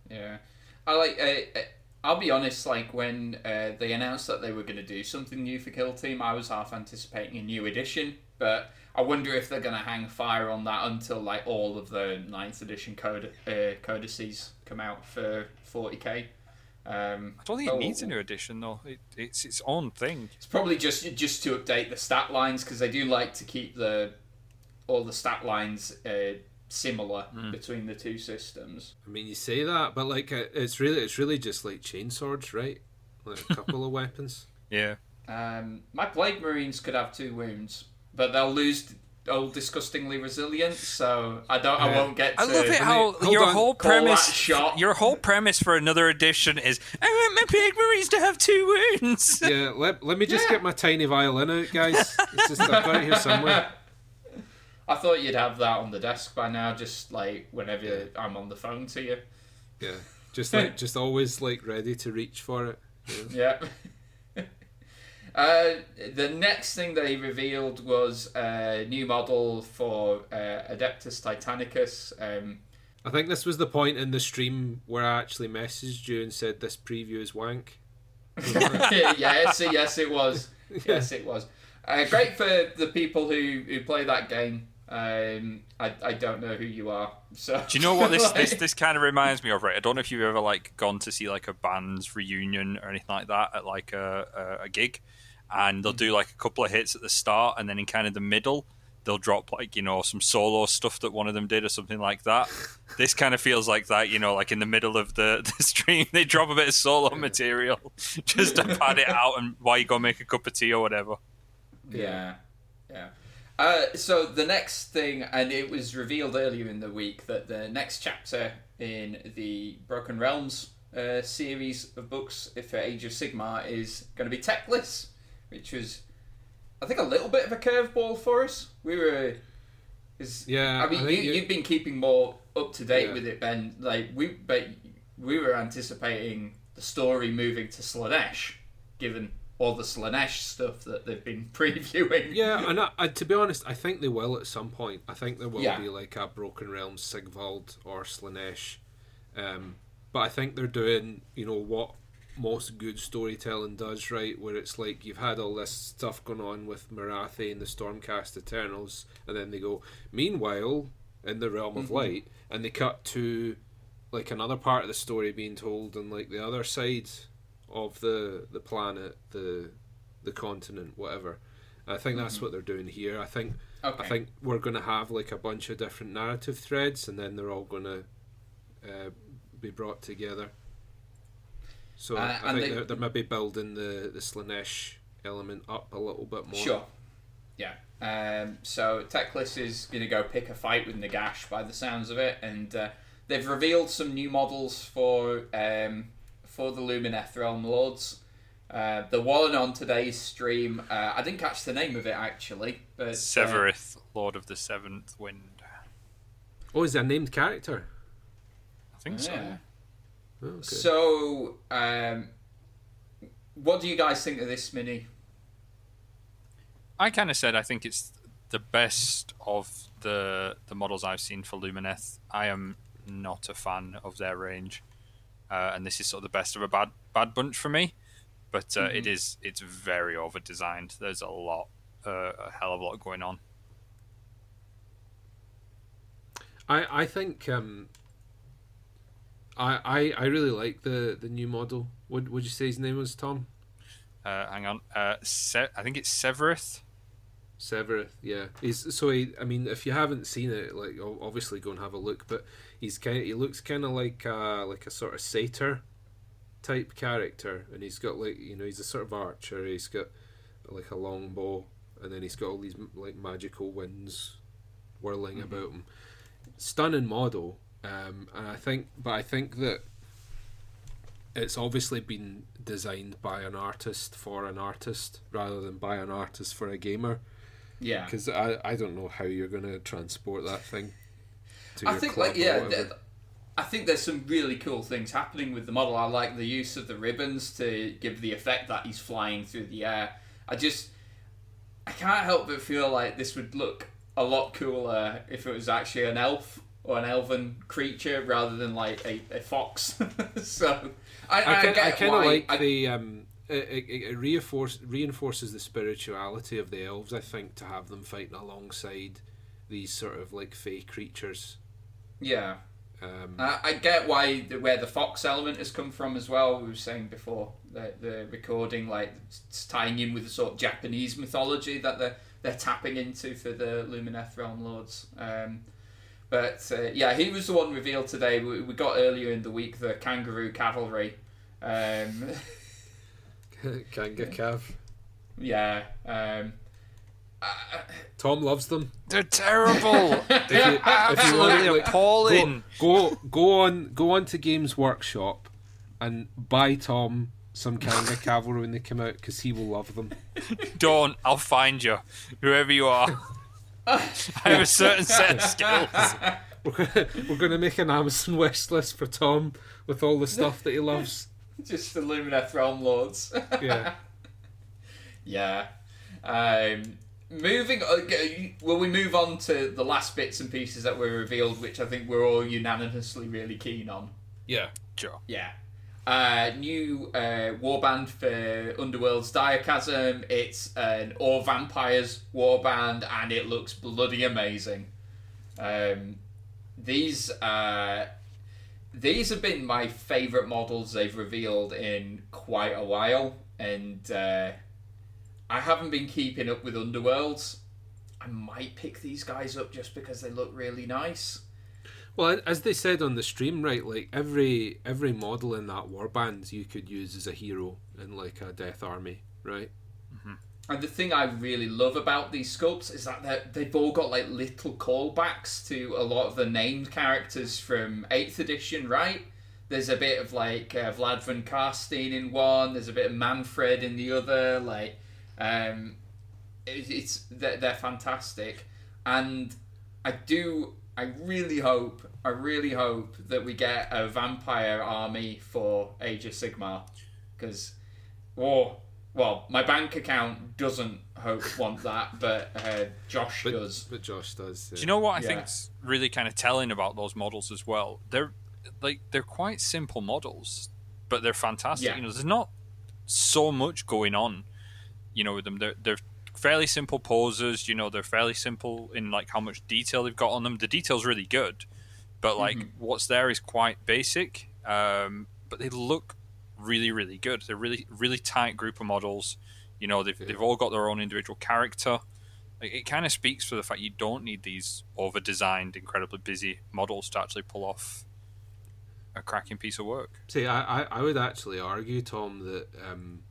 S1: Yeah, I like. Uh, uh, I'll be honest. Like when uh, they announced that they were going to do something new for Kill Team, I was half anticipating a new edition. But I wonder if they're going to hang fire on that until like all of the 9th edition code uh, codices come out for 40k. Um,
S3: I don't think it needs a new edition though. It, it's its own thing.
S1: It's probably just just to update the stat lines because they do like to keep the all the stat lines uh, similar between the two systems.
S2: I mean, you say that, but like, uh, it's really, it's really just like chain swords, right? Like a couple of [LAUGHS] weapons.
S3: Yeah.
S1: Um, my Plague Marines could have two wounds, but they'll lose all disgustingly resilient. So I don't. I won't get. To,
S3: I love it how
S2: hold
S3: your
S2: on,
S3: whole premise
S1: shot.
S3: your whole premise for another edition is I want my Plague Marines to have two wounds.
S2: Yeah, let, let me just
S1: Yeah.
S2: get my tiny violin out, guys. It's just, I've got it here somewhere. [LAUGHS]
S1: I thought you'd have that on the desk by now, just like whenever I'm on the phone to you.
S2: Yeah, [LAUGHS] just like, just always like ready to reach for it. Yeah.
S1: Yeah. [LAUGHS] uh, the next thing they revealed was a new model for uh, Adeptus Titanicus. Um,
S2: I think this was the point in the stream where I actually messaged you and said this preview is wank. [LAUGHS]
S1: yes, yes, it was. Yes, it was. Uh, great for the people who, who play that game. Um, I, I don't know who you are, so.
S3: Do you know what this, [LAUGHS] this
S1: like-
S3: this kind of reminds me of? Right, I don't know if you've ever like gone to see like a band's reunion or anything like that at like a a, a gig, and they'll do like a couple of hits at the start, and then in kind of the middle, they'll drop like you know some solo stuff that one of them did or something like that. this kind of feels like that, you know, like in the middle of the, [LAUGHS] the stream, they drop a bit of solo material just to pad it out, and while you go make a cup of tea or whatever.
S1: Yeah, yeah. Uh, so the next thing, and it was revealed earlier in the week that the next chapter in the Broken Realms uh, series of books for Age of Sigmar is going to be Teclis, which was, I think, a little bit of a curveball for us. We were, is
S2: Yeah,
S1: I mean,
S2: I
S1: you, you've been keeping more up to date
S2: Yeah.
S1: with it, Ben. Like we, but we were anticipating the story moving to Slaanesh, given all the Slaanesh stuff that they've been [LAUGHS] previewing.
S2: Yeah, and I, I, to be honest, I think they will at some point. I think there will
S1: Yeah.
S2: be like a Broken Realms Sigvald or Slaanesh. Um, but I think they're doing, you know, what most good storytelling does, right? Where it's like you've had all this stuff going on with Morathi and the Stormcast Eternals, and then they go, meanwhile, in the Realm of Light, and they cut to like another part of the story being told on like the other side of the the planet, the the continent, whatever. I think that's what they're doing here. I think
S1: Okay.
S2: I think we're going to have like a bunch of different narrative threads, and then they're all going to uh, be brought together. So
S1: Uh,
S2: I think
S1: they-
S2: they're, they're maybe building the the Slaanesh element up a little bit more.
S1: Sure. Yeah. Um, so Teclis is going to go pick a fight with Nagash by the sounds of it, and uh, they've revealed some new models for um, for the Lumineth Realm Lords. Uh, the one on today's stream, uh, I didn't catch the name of it actually, but uh,
S3: Sevireth, Lord of the Seventh Wind.
S2: Oh, is that a named character?
S3: I think so.
S1: yeah.
S2: Oh, okay.
S1: So, um, what do you guys think of this mini?
S3: I kind of said I think it's the best of the the models I've seen for Lumineth. I am not a fan of their range, uh, and this is sort of the best of a bad bad bunch for me. But uh, it is it's very over designed. There's a lot, uh, a hell of a lot going on.
S2: I I think um, I, I I really like the the new model. What would you say his name was, Tom?
S3: Uh, hang on, uh, Se- I think it's Sevireth.
S2: Sevireth, yeah. He's so he. I mean, if you haven't seen it, like obviously go and have a look. But he's kind. He looks kind of like uh like a sort of satyr type character, and he's got like you know he's a sort of archer. He's got like a long bow, and then he's got all these like magical winds whirling about him. Stunning model, um, and I think, but I think that it's obviously been designed by an artist for an artist rather than by an artist for a gamer
S1: Yeah,
S2: because I, I don't know how you're going to transport that thing to
S1: I
S2: your
S1: think like yeah, th- I think there's some really cool things happening with the model. I like the use of the ribbons to give the effect that he's flying through the air. I just I can't help but feel like this would look a lot cooler if it was actually an elf or an elven creature rather than like a, a fox. [LAUGHS] so I, I,
S2: I, I kind of like
S1: I-
S2: the um, it, it, it reinforce, reinforces the spirituality of the elves. I think to have them fighting alongside these sort of like fey creatures.
S1: yeah.
S2: Um,
S1: I, I get why the, where the fox element has come from as well. We were saying before the the recording, like it's tying in with the sort of Japanese mythology that they're they're tapping into for the Lumineth Realm Lords. Um, but uh, yeah, he was the one revealed today. We, we got earlier in the week the Kangaroo Cavalry. Um, [LAUGHS] [LAUGHS]
S2: Kanga Cav.
S1: yeah. Um,
S2: Tom loves them.
S3: They're terrible. [LAUGHS]
S2: If you- if you
S3: absolutely
S2: like,
S3: appalling.
S2: Go go on go on to Games Workshop and buy Tom some Kanga Cavalry when they come out because he will love them. [LAUGHS]
S3: Don't. I'll find you, whoever you are. I have a certain set of skills.
S2: We're gonna, we're gonna make an Amazon wish list for Tom with all the stuff that he loves. [LAUGHS]
S1: just the Lumineth Realm Lords. [LAUGHS]
S2: Yeah.
S1: Yeah. Um, moving. Okay, will we move on to the last bits and pieces that were revealed, which I think we're all unanimously really keen on?
S2: Yeah.
S3: Sure.
S1: Yeah. Uh, new uh, warband for Underworld's Direchasm. It's an All Vampires warband, and it looks bloody amazing. Um, these uh, these have been my favourite models they've revealed in quite a while, and uh, I haven't been keeping up with Underworlds. I might pick these guys up just because they look really nice.
S2: Well, as they said on the stream, right? Like every every model in that warband you could use as a hero in like a Death Army, right?
S1: And the thing I really love about these sculpts is that they've all got like little callbacks to a lot of the named characters from 8th edition, right? There's a bit of like uh, Vlad von Carstein in one, there's a bit of Manfred in the other, like, um, it, it's, they're, they're fantastic. And I do, I really hope, I really hope that we get a vampire army for Age of Sigmar. Because, oh, well, my bank account doesn't hope want that, but uh, Josh
S2: But,
S1: does.
S2: but Josh does.
S3: Do you know what I
S1: Yeah.
S3: think's really kind of telling about those models as well? They're like they're quite simple models, but they're fantastic.
S1: Yeah.
S3: You know, there's not so much going on, you know, with them. They're they're fairly simple poses. You know, they're fairly simple in like how much detail they've got on them. The detail's really good, but like what's there is quite basic. Um, but they look really really good. They're really really tight group of models. You know, they've they've all got their own individual character. Like, it kind of speaks for the fact you don't need these over-designed, incredibly busy models to actually pull off a cracking piece of work.
S2: See, I, I, I would actually argue, Tom, that um,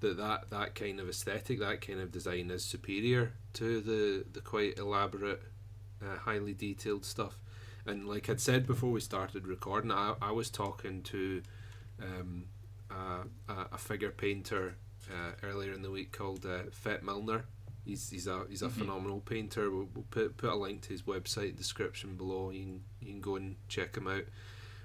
S2: that, that that kind of aesthetic, that kind of design is superior to the, the quite elaborate, uh, highly detailed stuff. And like I'd said before we started recording, I, I was talking to um, a, a figure painter uh, earlier in the week called uh, Fet Milner. He's, he's a he's a mm-hmm. phenomenal painter. We'll, we'll, put put a link to his website description below. You can you can go and check him out.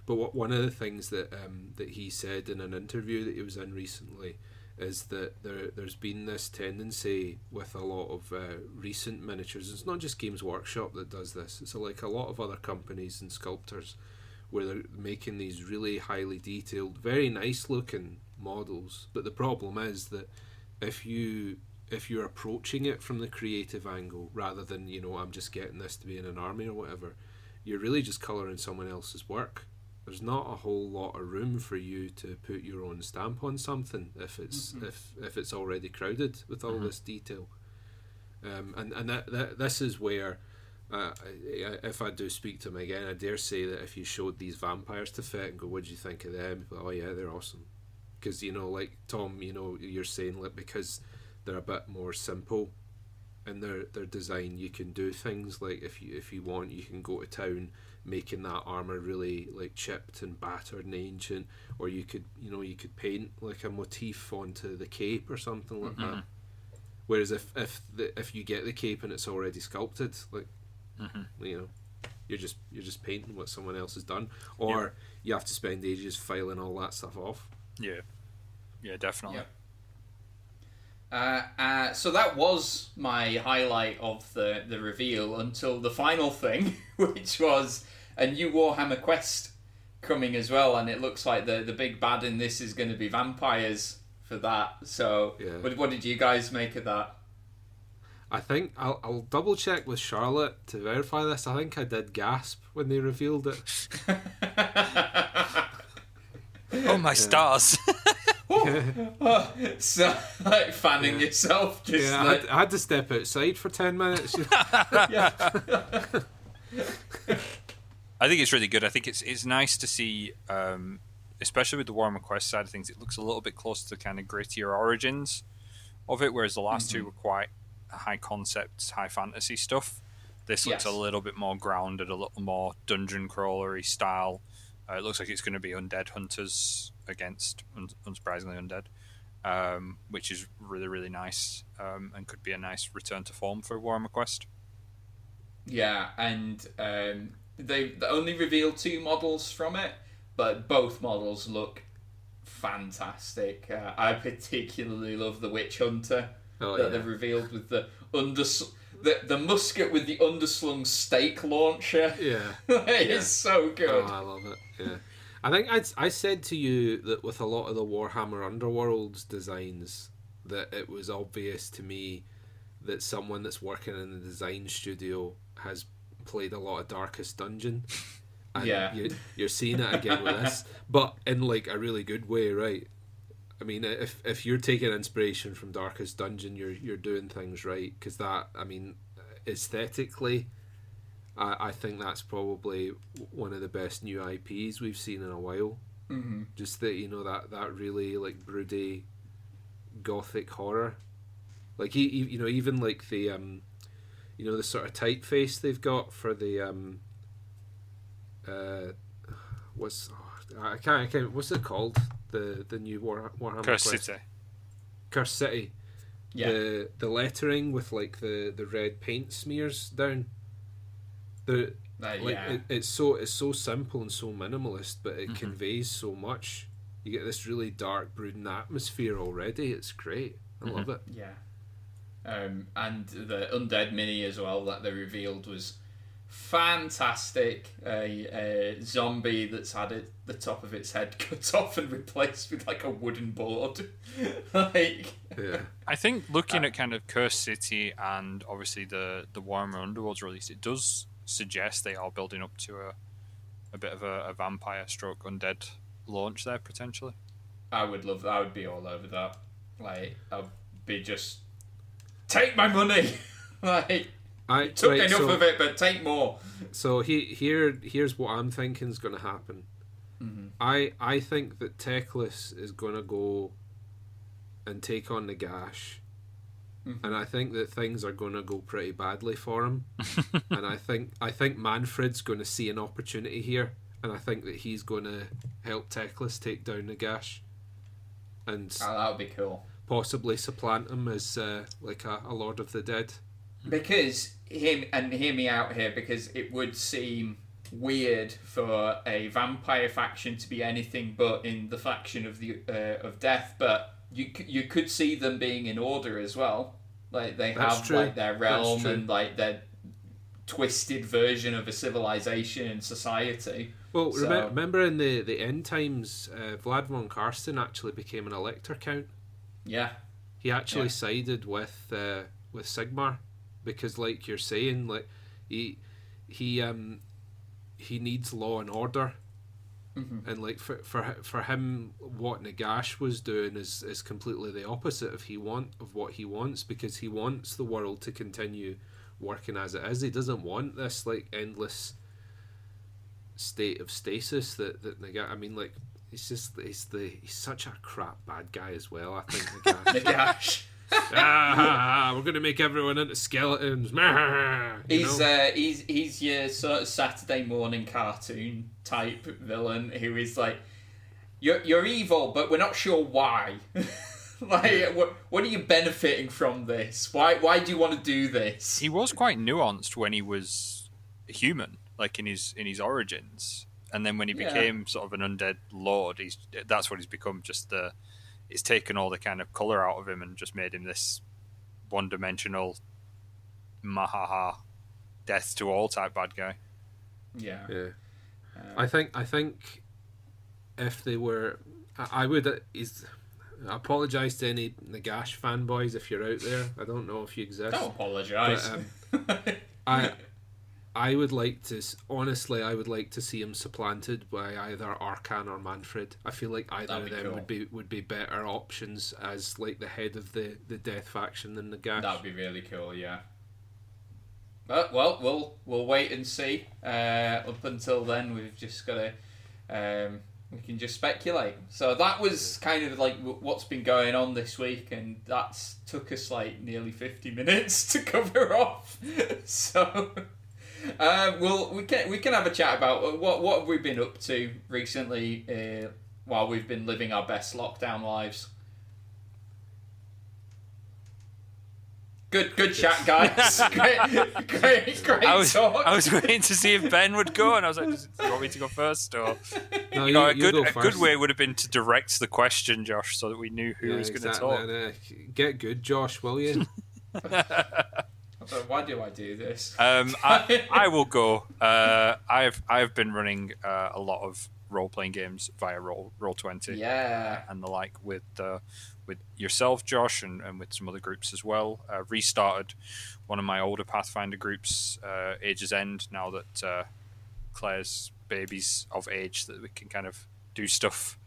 S2: But what one of the things that um, that he said in an interview that he was in recently is that there there's been this tendency with a lot of uh, recent miniatures. It's not just Games Workshop that does this. It's like a lot of other companies and sculptors where they're making these really highly detailed, very nice looking models. But the problem is that if you if you're approaching it from the creative angle rather than you know I'm just getting this to be in an army or whatever, you're really just colouring someone else's work. There's not a whole lot of room for you to put your own stamp on something if it's mm-hmm. if if it's already crowded with all mm-hmm. this detail. Um, and and that, that this is where uh, if I do speak to him again, I dare say that if you showed these vampires to Fet and go, "What do you think of them?" oh yeah, they're awesome. Because you know, like Tom, you know, you're saying like because they're a bit more simple in their their design, you can do things like if you if you want, you can go to town making that armor really like chipped and battered and ancient, or you could you know you could paint like a motif onto the cape or something like mm-hmm. that. Whereas if if the, if you get the cape and it's already sculpted, like Mm-hmm. You know, you're just you're just painting what someone else has done, or yeah. you have to spend ages filing all that stuff off.
S3: Yeah, yeah, definitely.
S1: Yeah. Uh, uh, so that was my highlight of the, the reveal until the final thing, [LAUGHS] which was a new Warhammer Quest coming as well, and it looks like the the big bad in this is going to be vampires for that. So, yeah. what, what did you guys make of that?
S2: I think I'll, I'll double check with Charlotte to verify this. I think I did gasp when they revealed it. [LAUGHS]
S3: oh my stars! [LAUGHS]
S1: oh, so like fanning yeah. yourself. Just
S2: yeah,
S1: like...
S2: I, had, I, had, to step outside for ten minutes. [LAUGHS]
S3: yeah. I think it's really good. I think it's it's nice to see, um, especially with the Warhammer Quest side of things. It looks a little bit closer to kind of grittier origins of it, whereas the last mm-hmm. two were quite high concept, high fantasy stuff. This looks yes. a little bit more grounded, a little more dungeon crawlery style. Uh, it looks like it's going to be undead hunters against, un- unsurprisingly, undead, um, which is really really nice um, and could be a nice return to form for Warhammer Quest.
S1: Yeah, and um, they only revealed two models from it, but both models look fantastic. Uh, I particularly love the Witch Hunter oh, that yeah. they've revealed with the under the the musket with the underslung stake launcher.
S2: Yeah, [LAUGHS]
S1: it
S2: yeah.
S1: is so good.
S2: Oh, I love it. Yeah. I think I I said to you that with a lot of the Warhammer Underworlds designs, that it was obvious to me that someone that's working in the design studio has played a lot of Darkest Dungeon.
S1: And yeah,
S2: you, you're seeing it again with this, [LAUGHS] but in like a really good way, right? I mean, if if you're taking inspiration from Darkest Dungeon, you're you're doing things right because that. I mean, aesthetically, I I think that's probably one of the best new IPs we've seen in a while.
S1: Mm-hmm.
S2: Just that you know that that really like broody, gothic horror, like he, you know even like the um, you know the sort of typeface they've got for the um, uh, what's oh, I can't I can't what's it called the the new War, Warhammer
S3: Curse Quest. City.
S2: Curse City.
S1: Yeah.
S2: The the lettering with like the, the red paint smears down. The uh, like yeah. it, it's so it's so simple and so minimalist, but it mm-hmm. conveys so much. You get this really dark, brooding atmosphere already. It's great. I mm-hmm. love it.
S1: Yeah. Um, and the undead mini as well that they revealed was fantastic a, a zombie that's had it, the top of its head [LAUGHS] cut off and replaced with like a wooden board. [LAUGHS] like,
S2: yeah.
S3: I think looking uh, at kind of Curse City and obviously the the Warhammer Underworlds release, it does suggest they are building up to a a bit of a, a vampire stroke undead launch there potentially.
S1: I would love. that I would be all over that. Like I'd be just take my money. [LAUGHS] like
S2: I
S1: took
S2: right,
S1: enough
S2: so,
S1: of it, but take more.
S2: So he, here, here's what I'm thinking is going to happen.
S1: Mm-hmm.
S2: I I think that Teclis is going to go and take on Nagash,
S1: Mm-hmm.
S2: and I think that things are going to go pretty badly for him. [LAUGHS] and I think I think Manfred's going to see an opportunity here, and I think that he's going to help Teclis take down Nagash, and
S1: Oh, that would be cool.
S2: possibly supplant him as uh, like a, a Lord of the Dead.
S1: Because him and hear me out here, because it would seem weird for a vampire faction to be anything but in the faction of the uh, of death. But you you could see them being in order as well. Like they
S2: That's
S1: have
S2: true.
S1: like their realm and like their twisted version of a civilization and society.
S2: Well,
S1: So-
S2: remem- remember in the, the end times, uh, Vlad von Carstein actually became an elector count.
S1: Yeah,
S2: He actually
S1: Yeah.
S2: sided with uh, with Sigmar because, like you're saying, like he he um he needs law and order,
S1: Mhm.
S2: and like for for for him, what Nagash was doing is is completely the opposite of he want of what he wants because he wants the world to continue working as it is. He doesn't want this like endless state of stasis that that Nagash. I mean, like he's just he's the he's such a crap bad guy as well. I think [LAUGHS] Nagash.
S1: Nagash.
S2: Ah, we're gonna make everyone into skeletons. You
S1: He's uh, he's he's your sort of Saturday morning cartoon type villain who is like, you're you're evil, but we're not sure why. [LAUGHS] like, what what are you benefiting from this? Why why do you want to do this?
S3: He was quite nuanced when he was human, like in his in his origins, and then when he
S1: Yeah.
S3: became sort of an undead lord, he's that's what he's become. Just the it's taken all the kind of color out of him and just made him this one dimensional, mahaha, death to all type bad guy.
S1: Yeah.
S2: yeah.
S1: Uh,
S2: I think I think if they were, I, I would. uh, Is I apologize to any Nagash fanboys if you're out there. I don't know if you exist.
S1: Don't apologise. [LAUGHS]
S2: I I would like to honestly. I would like to see him supplanted by either Arkhan or Manfred. I feel like either of them
S1: cool.
S2: would be would be better options as like the head of the the Death faction than Nagash.
S1: That'd be really cool, yeah. But well, we'll we'll wait and see. Uh, up until then, we've just got to um, we can just speculate. So that was kind of like what's been going on this week, and that took us like nearly fifty minutes [LAUGHS] to cover off. [LAUGHS] so. Um, well, we can we can have a chat about uh, what what have we been up to recently uh, while we've been living our best lockdown lives. Good good chat, guys. [LAUGHS] great great great
S3: I was
S1: talk.
S3: I was waiting to see if Ben would go, and I was like, "Do you want me to go first?" Or
S2: No,
S3: you know, a
S2: you
S3: good
S2: go
S3: a good way would have been to direct the question, Josh, so that we knew who
S2: Yeah,
S3: was going to
S2: exactly.
S3: talk.
S2: and, uh, get good, Josh, will you? [LAUGHS]
S1: So why do I do this?
S3: Um, [LAUGHS] I, I will go. Uh, I've I've been running uh, a lot of role playing games via Roll Roll Twenty
S1: yeah.
S3: and the like with uh, with yourself, Josh, and, and with some other groups as well. Uh, restarted one of my older Pathfinder groups, uh, Age's End. Now that uh, Claire's babies of age, that we can kind of do stuff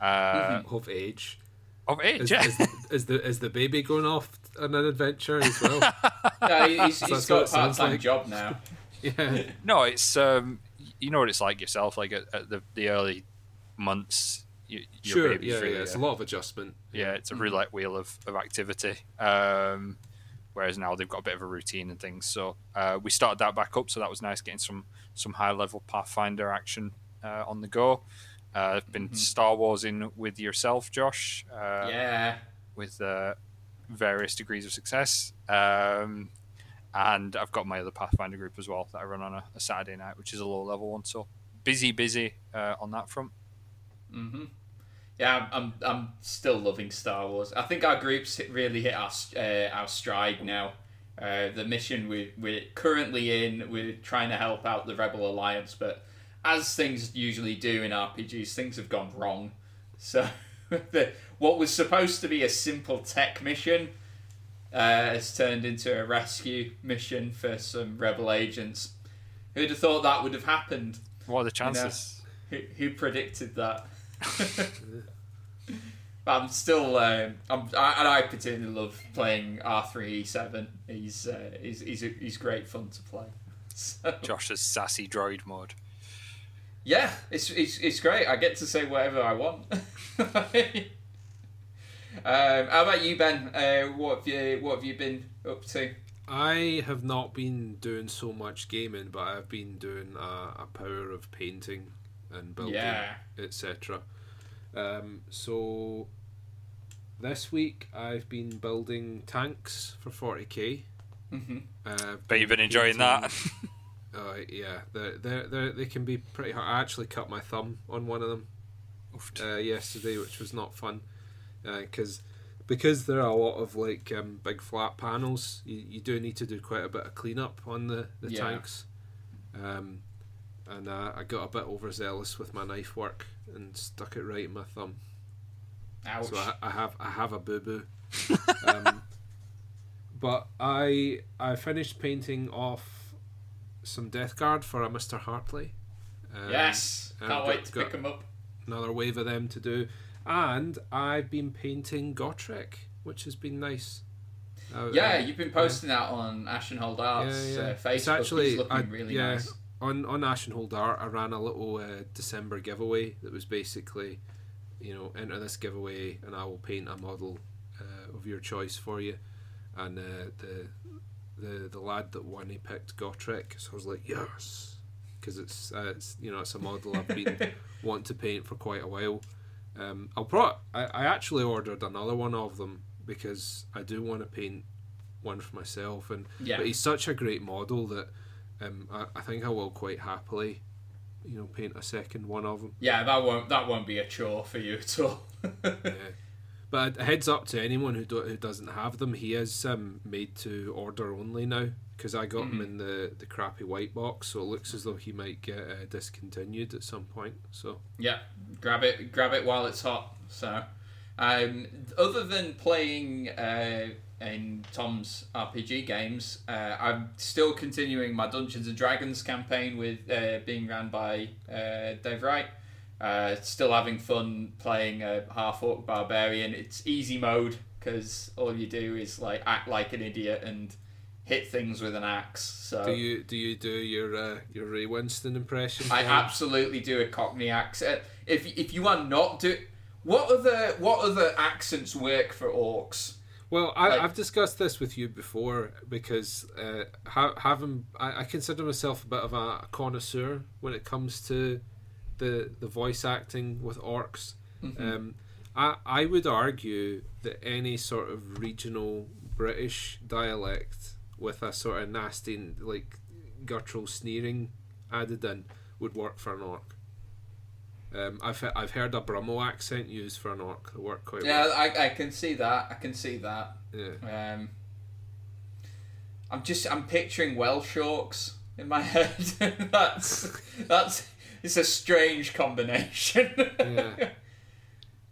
S3: uh,
S2: of age.
S3: of age.
S2: Is,
S3: Yeah.
S2: is, is the is the baby going off on an adventure as well? [LAUGHS]
S1: No, he- he's, he's
S2: That's
S1: got
S2: what
S1: a
S2: it
S1: part time
S2: like.
S1: job now. [LAUGHS]
S2: yeah. [LAUGHS]
S3: No, it's um, you know what it's like yourself. Like at, at the the early months, you, your
S2: Sure.
S3: baby's
S2: Yeah,
S3: really
S2: yeah. It's
S3: a-
S2: a lot of adjustment.
S3: yeah, it's a roulette wheel of, of activity. Um, whereas now they've got a bit of a routine and things. So uh, we started that back up, so that was nice getting some some high level Pathfinder action uh, on the go. Uh, I've been Star Wars in with yourself, Josh. Uh,
S1: yeah.
S3: with uh, various degrees of success. Um, and I've got my other Pathfinder group as well that I run on a, a Saturday night, which is a low level one. So busy, busy uh, on that front.
S1: hmm Yeah, I'm, I'm still loving Star Wars. I think our groups really hit our uh, our stride now. Uh, the mission we we're currently in, we're trying to help out the Rebel Alliance, but as things usually do in RPGs, things have gone wrong. So [LAUGHS] [LAUGHS] the, what was supposed to be a simple tech mission uh, has turned into a rescue mission for some Rebel agents. Who'd have thought that would have happened?
S3: What are the chances?
S1: Who, who predicted that? [LAUGHS] [LAUGHS] But I'm still, um, I'm, I, and I particularly love playing R3E7. He's, uh, he's, he's, he's great fun to play. So,
S3: Josh's sassy droid mode.
S1: Yeah, it's, it's, it's great. I get to say whatever I want. [LAUGHS] um, how about you, Ben? Uh, what have you, what have you been up to?
S2: I have not been doing so much gaming, but I've been doing a, a power of painting and building,
S1: Yeah.
S2: etc. Um, so this week I've been building tanks for 40k.
S1: hmm
S2: Uh,
S3: Bet you've been enjoying that. [LAUGHS]
S2: Uh, yeah, they're, they're, they're, they can be pretty hard. I actually cut my thumb on one of them uh, yesterday, which was not fun, because because there are a lot of like um, big flat panels. You, you do need to do quite a bit of cleanup on the the
S1: Yeah.
S2: tanks, um, and uh, I got a bit overzealous with my knife work and stuck it right in my thumb.
S1: Ouch.
S2: So I, I have I have a boo boo. [LAUGHS] um, but I I finished painting off some Death Guard for a Mr. Hartley. Um,
S1: yes, can't wait to
S2: got-
S1: pick them up.
S2: Another wave of them to do, and I've been painting Gotrek, which has been nice. Uh,
S1: Yeah,
S2: uh,
S1: you've been posting that on Ashenhold Arts
S2: Yeah, yeah.
S1: Uh,
S2: It's
S1: Facebook.
S2: actually-
S1: He's looking
S2: I-
S1: really
S2: yeah.
S1: nice.
S2: on on Ashenhold Art, I ran a little uh, December giveaway that was basically, you know, enter this giveaway and I will paint a model uh, of your choice for you, and uh, the the the lad that won he picked Gotrek, so I was like yes, because it's uh, it's you know it's a model I've been [LAUGHS] wanting to paint for quite a while. Um, I'll pro I, I actually ordered another one of them because I do want to paint one for myself and
S1: Yeah.
S2: but he's such a great model that um, I, I think I will quite happily, you know, paint a second one of them.
S1: Yeah, that won't that won't be a chore for you at all. [LAUGHS]
S2: yeah. But a heads up to anyone who do, who doesn't have them, he is um, made to order only now because I got him
S1: Mhm.
S2: in the, the crappy white box, so it looks as though he might get uh, discontinued at some point. So
S1: Yeah, grab it, grab it while it's hot. So, um, other than playing uh, in Tom's RPG games, uh, I'm still continuing my Dungeons and Dragons campaign with uh, being ran by uh, Dave Wright. Uh, still having fun playing a half orc barbarian. It's easy mode because all you do is like act like an idiot and hit things with an axe. So
S2: do you do you do your uh, your Ray Winstone impression?
S1: I absolutely do a Cockney accent. If if you are not do, what other what other accents work for orcs?
S2: Well, I,
S1: Like-
S2: I've discussed this with you before because uh, ha- having I, I consider myself a bit of a connoisseur when it comes to the the voice acting with orcs. Um, I I would argue that any sort of regional British dialect with a sort of nasty like guttural sneering added in would work for an orc. Um, I've he- I've heard a Brummel accent used for an orc that worked quite
S1: Yeah,
S2: well.
S1: I, I can see that. I can see that.
S2: Yeah.
S1: Um, I'm just I'm picturing Welsh orcs in my [LAUGHS] head. that's that's it's a strange combination. [LAUGHS]
S2: Yeah.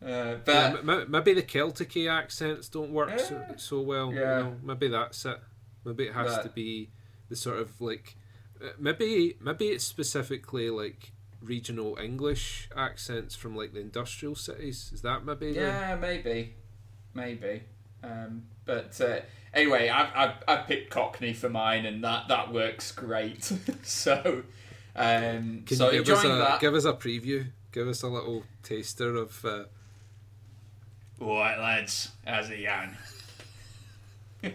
S1: Uh, but
S2: Yeah, maybe the Celtic accents don't work so,
S1: Yeah.
S2: so well.
S1: Yeah.
S2: You know, maybe that's it. Maybe it has
S1: But-
S2: to be the sort of like, uh, maybe maybe it's specifically like regional English accents from like the industrial cities. Is that maybe? the-
S1: Yeah, maybe, maybe. Um, but uh, anyway, I've, I've, I've picked Cockney for mine, and that, that works great. [LAUGHS] so, um,
S2: Can
S1: so
S2: you give us a
S1: that.
S2: give us a preview? Give us a little taster of. Uh,
S1: All right, lads, how's it going? [LAUGHS]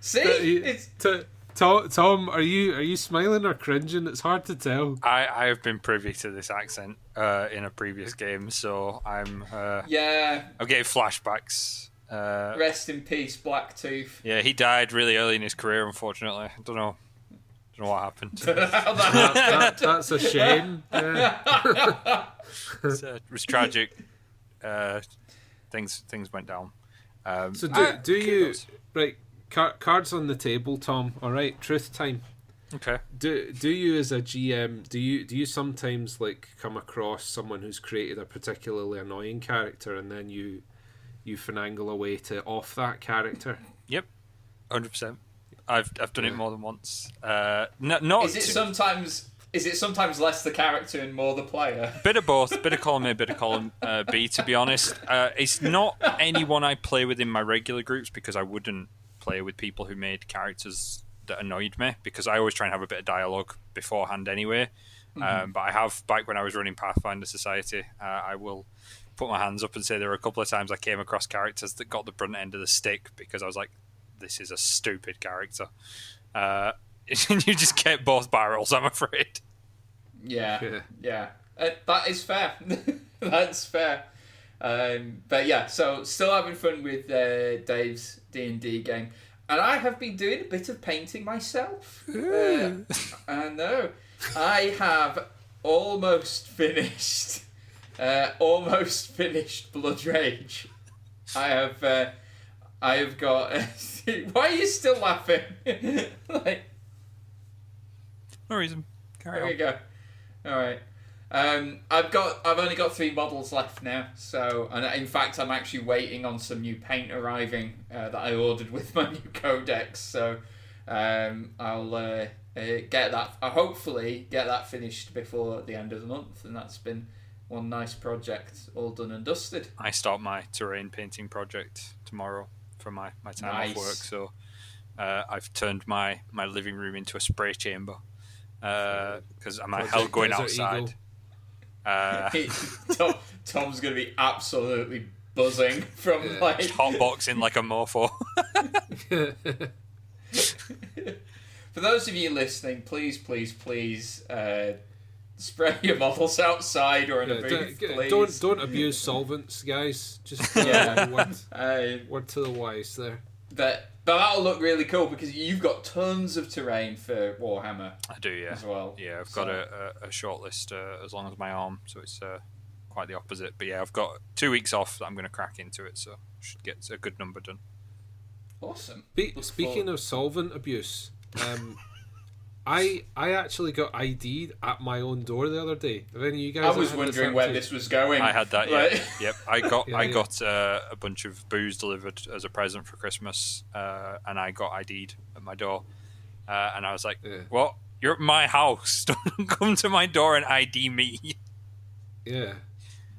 S1: See, it's
S2: T- Tom, Tom, are you are you smiling or cringing? It's hard to tell.
S3: I, I have been privy to this accent uh, in a previous game, so I'm uh,
S1: yeah.
S3: I'm getting flashbacks. Uh,
S1: Rest in peace, Blacktooth.
S3: yeah, he died really early in his career, unfortunately. I don't know, don't know what happened. [LAUGHS]
S1: That
S2: That, that's a shame. Yeah.
S3: It's, uh, it was tragic. Uh, things things went down. Um,
S2: So do,
S1: Ah,
S2: do you right car, cards on the table, Tom? All right, truth time.
S3: okay.
S2: Do do you as a GM do you do you sometimes like come across someone who's created a particularly annoying character and then you you finagle a way to off that character?
S3: Yep, Hundred percent. I've I've done
S2: Yeah.
S3: it more than once. Uh, no, not
S1: Is it
S3: to-
S1: sometimes is it sometimes less the character and more the player? [LAUGHS]
S3: Bit of both, bit of column A, bit of column uh, B. To be honest, uh, it's not anyone I play with in my regular groups because I wouldn't play with people who made characters that annoyed me because I always try and have a bit of dialogue beforehand anyway. Um, but I have back when I was running Pathfinder Society, uh, I will put my hands up and say there were a couple of times I came across characters that got the brunt end of the stick because I was like, this is a stupid character. Uh, [LAUGHS] and you just get both barrels, I'm afraid.
S1: Yeah,
S2: Yeah.
S1: yeah, Uh, that is fair. [LAUGHS] That's fair. Um, but yeah, so still having fun with uh, Dave's D and D game, and I have been doing a bit of painting myself. Uh, I know. I have almost [LAUGHS] finished. Uh, almost [LAUGHS] finished Blood Rage. I have. Uh, I have got. [LAUGHS] why are you still laughing? [LAUGHS] like,
S3: No reason. Carry
S1: there
S3: on.
S1: we go. All right. Um, I've got. I've only got three models left now. So, and in fact, I'm actually waiting on some new paint arriving uh, that I ordered with my new codex. So, um, I'll uh, uh, get that. I hopefully get that finished before the end of the month, and that's been one nice project, all done and dusted.
S3: I start my terrain painting project tomorrow for my, my time
S1: Nice.
S3: off work. So uh, I've turned my, my living room into a spray chamber because I'm
S2: Project
S3: hell going outside. Uh, [LAUGHS]
S1: Tom, Tom's gonna be absolutely buzzing from
S2: Yeah.
S1: like
S3: hotboxing like a mofo. [LAUGHS] [LAUGHS]
S1: For those of you listening, please, please, please uh, spray your models outside or in a
S2: Yeah,
S1: booth,
S2: don't,
S1: please.
S2: don't don't abuse solvents, guys. Just uh,
S1: Yeah.
S2: word, word [LAUGHS] to the wise there.
S1: but but that'll look really cool because you've got tons of terrain for Warhammer
S3: I do, yeah.
S1: as well.
S3: Yeah, I've got
S1: So-
S3: a, a, a short list uh, as long as my arm, so it's uh, quite the opposite. But yeah, I've got two weeks off that I'm going to crack into it, so should get a good number done.
S1: Awesome.
S2: Be- speaking
S1: forward-
S2: of solvent abuse, um, I I actually got ID'd at my own door the other day. Have any of you guys?
S1: I was wondering where this was going.
S3: I had that. Yeah,
S1: Like- [LAUGHS]
S3: yep. I [LAUGHS] got
S2: Yeah,
S3: I
S2: yeah.
S3: got uh, a bunch of booze delivered as a present for Christmas, uh, and I got ID'd at my door, uh, and I was like,
S2: Yeah.
S3: "What? You're at my house. [LAUGHS] Don't come to my door and ID me."
S2: Yeah.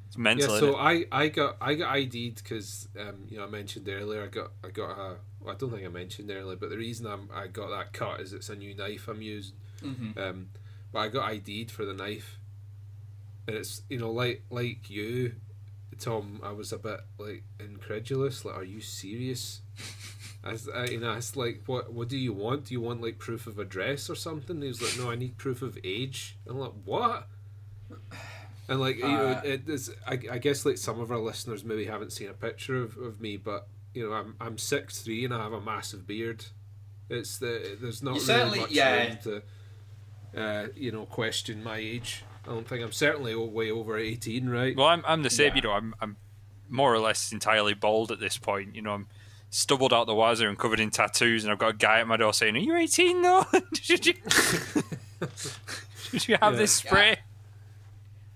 S3: It's mental.
S2: yeah,
S3: innit?
S2: so I, I got I got ID'd because um, you know I mentioned earlier I got I got a well, I don't think I mentioned earlier, but the reason I'm, I got that cut is it's a new knife I'm using.
S1: Mhm.
S2: Um, but I got ID'd for the knife, and it's you know like like you, Tom. I was a bit like incredulous. Like, are you serious? [LAUGHS] As I you know, it's like, what what do you want? Do you want like proof of address or something? he was like, no, I need proof of age. I'm like, what? And like you know,
S1: Uh,
S2: it is. I, I guess like some of our listeners maybe haven't seen a picture of, of me, but you know, I'm I'm six three and I have a massive beard. It's the there's not
S1: You
S2: really much
S1: yeah.
S2: room to uh, you know question my age. I don't think I'm certainly way over eighteen, right?
S3: Well, I'm I'm the same.
S1: Yeah.
S3: You know, I'm I'm more or less entirely bald at this point. You know, I'm stubbled out the wazoo and covered in tattoos, and I've got a guy at my door saying, "Are you 18 though? [LAUGHS] Should you should [LAUGHS] you have
S2: Yeah.
S3: this spray?"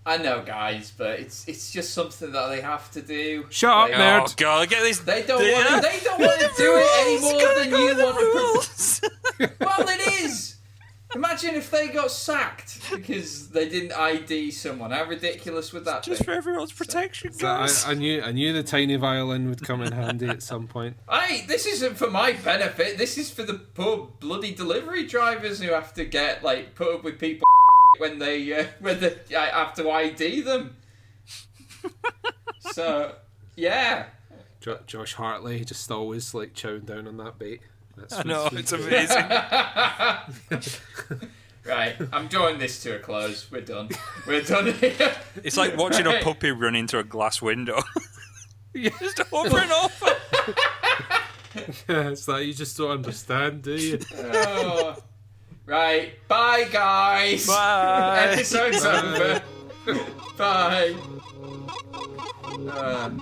S1: I know, guys, but it's it's just something that they have to do.
S2: Shut up,
S1: Like,
S2: nerd.
S3: Oh god, get this.
S1: They don't
S3: Yeah.
S1: want. They don't want [LAUGHS] to do it any more
S3: Gotta
S1: than
S3: go
S1: you
S3: with the
S1: want to.
S3: rules. [LAUGHS] [LAUGHS]
S1: Well, it is. Imagine if they got sacked because they didn't ID someone. How ridiculous would that
S3: Just
S1: be?
S3: Just for everyone's protection,
S2: So I,
S3: guys.
S2: I knew I knew the tiny violin would come in handy at some point.
S1: Hey, this isn't for my benefit. This is for the poor bloody delivery drivers who have to get like put up with people when they uh, [LAUGHS] when they I have to ID them. [LAUGHS] so yeah,
S2: Jo- Josh Hartley just always like chowing down on that bait. That's
S3: I know
S2: what's-
S3: it's amazing. [LAUGHS]
S1: right. I'm drawing this to a close. We're done. We're done here.
S3: It's like watching a puppy run into a glass window. Just over and over.
S2: it's like you just don't understand, do you?
S1: Oh. Right. Bye, guys.
S3: Bye.
S1: Episode's [LAUGHS] over. Bye. Um,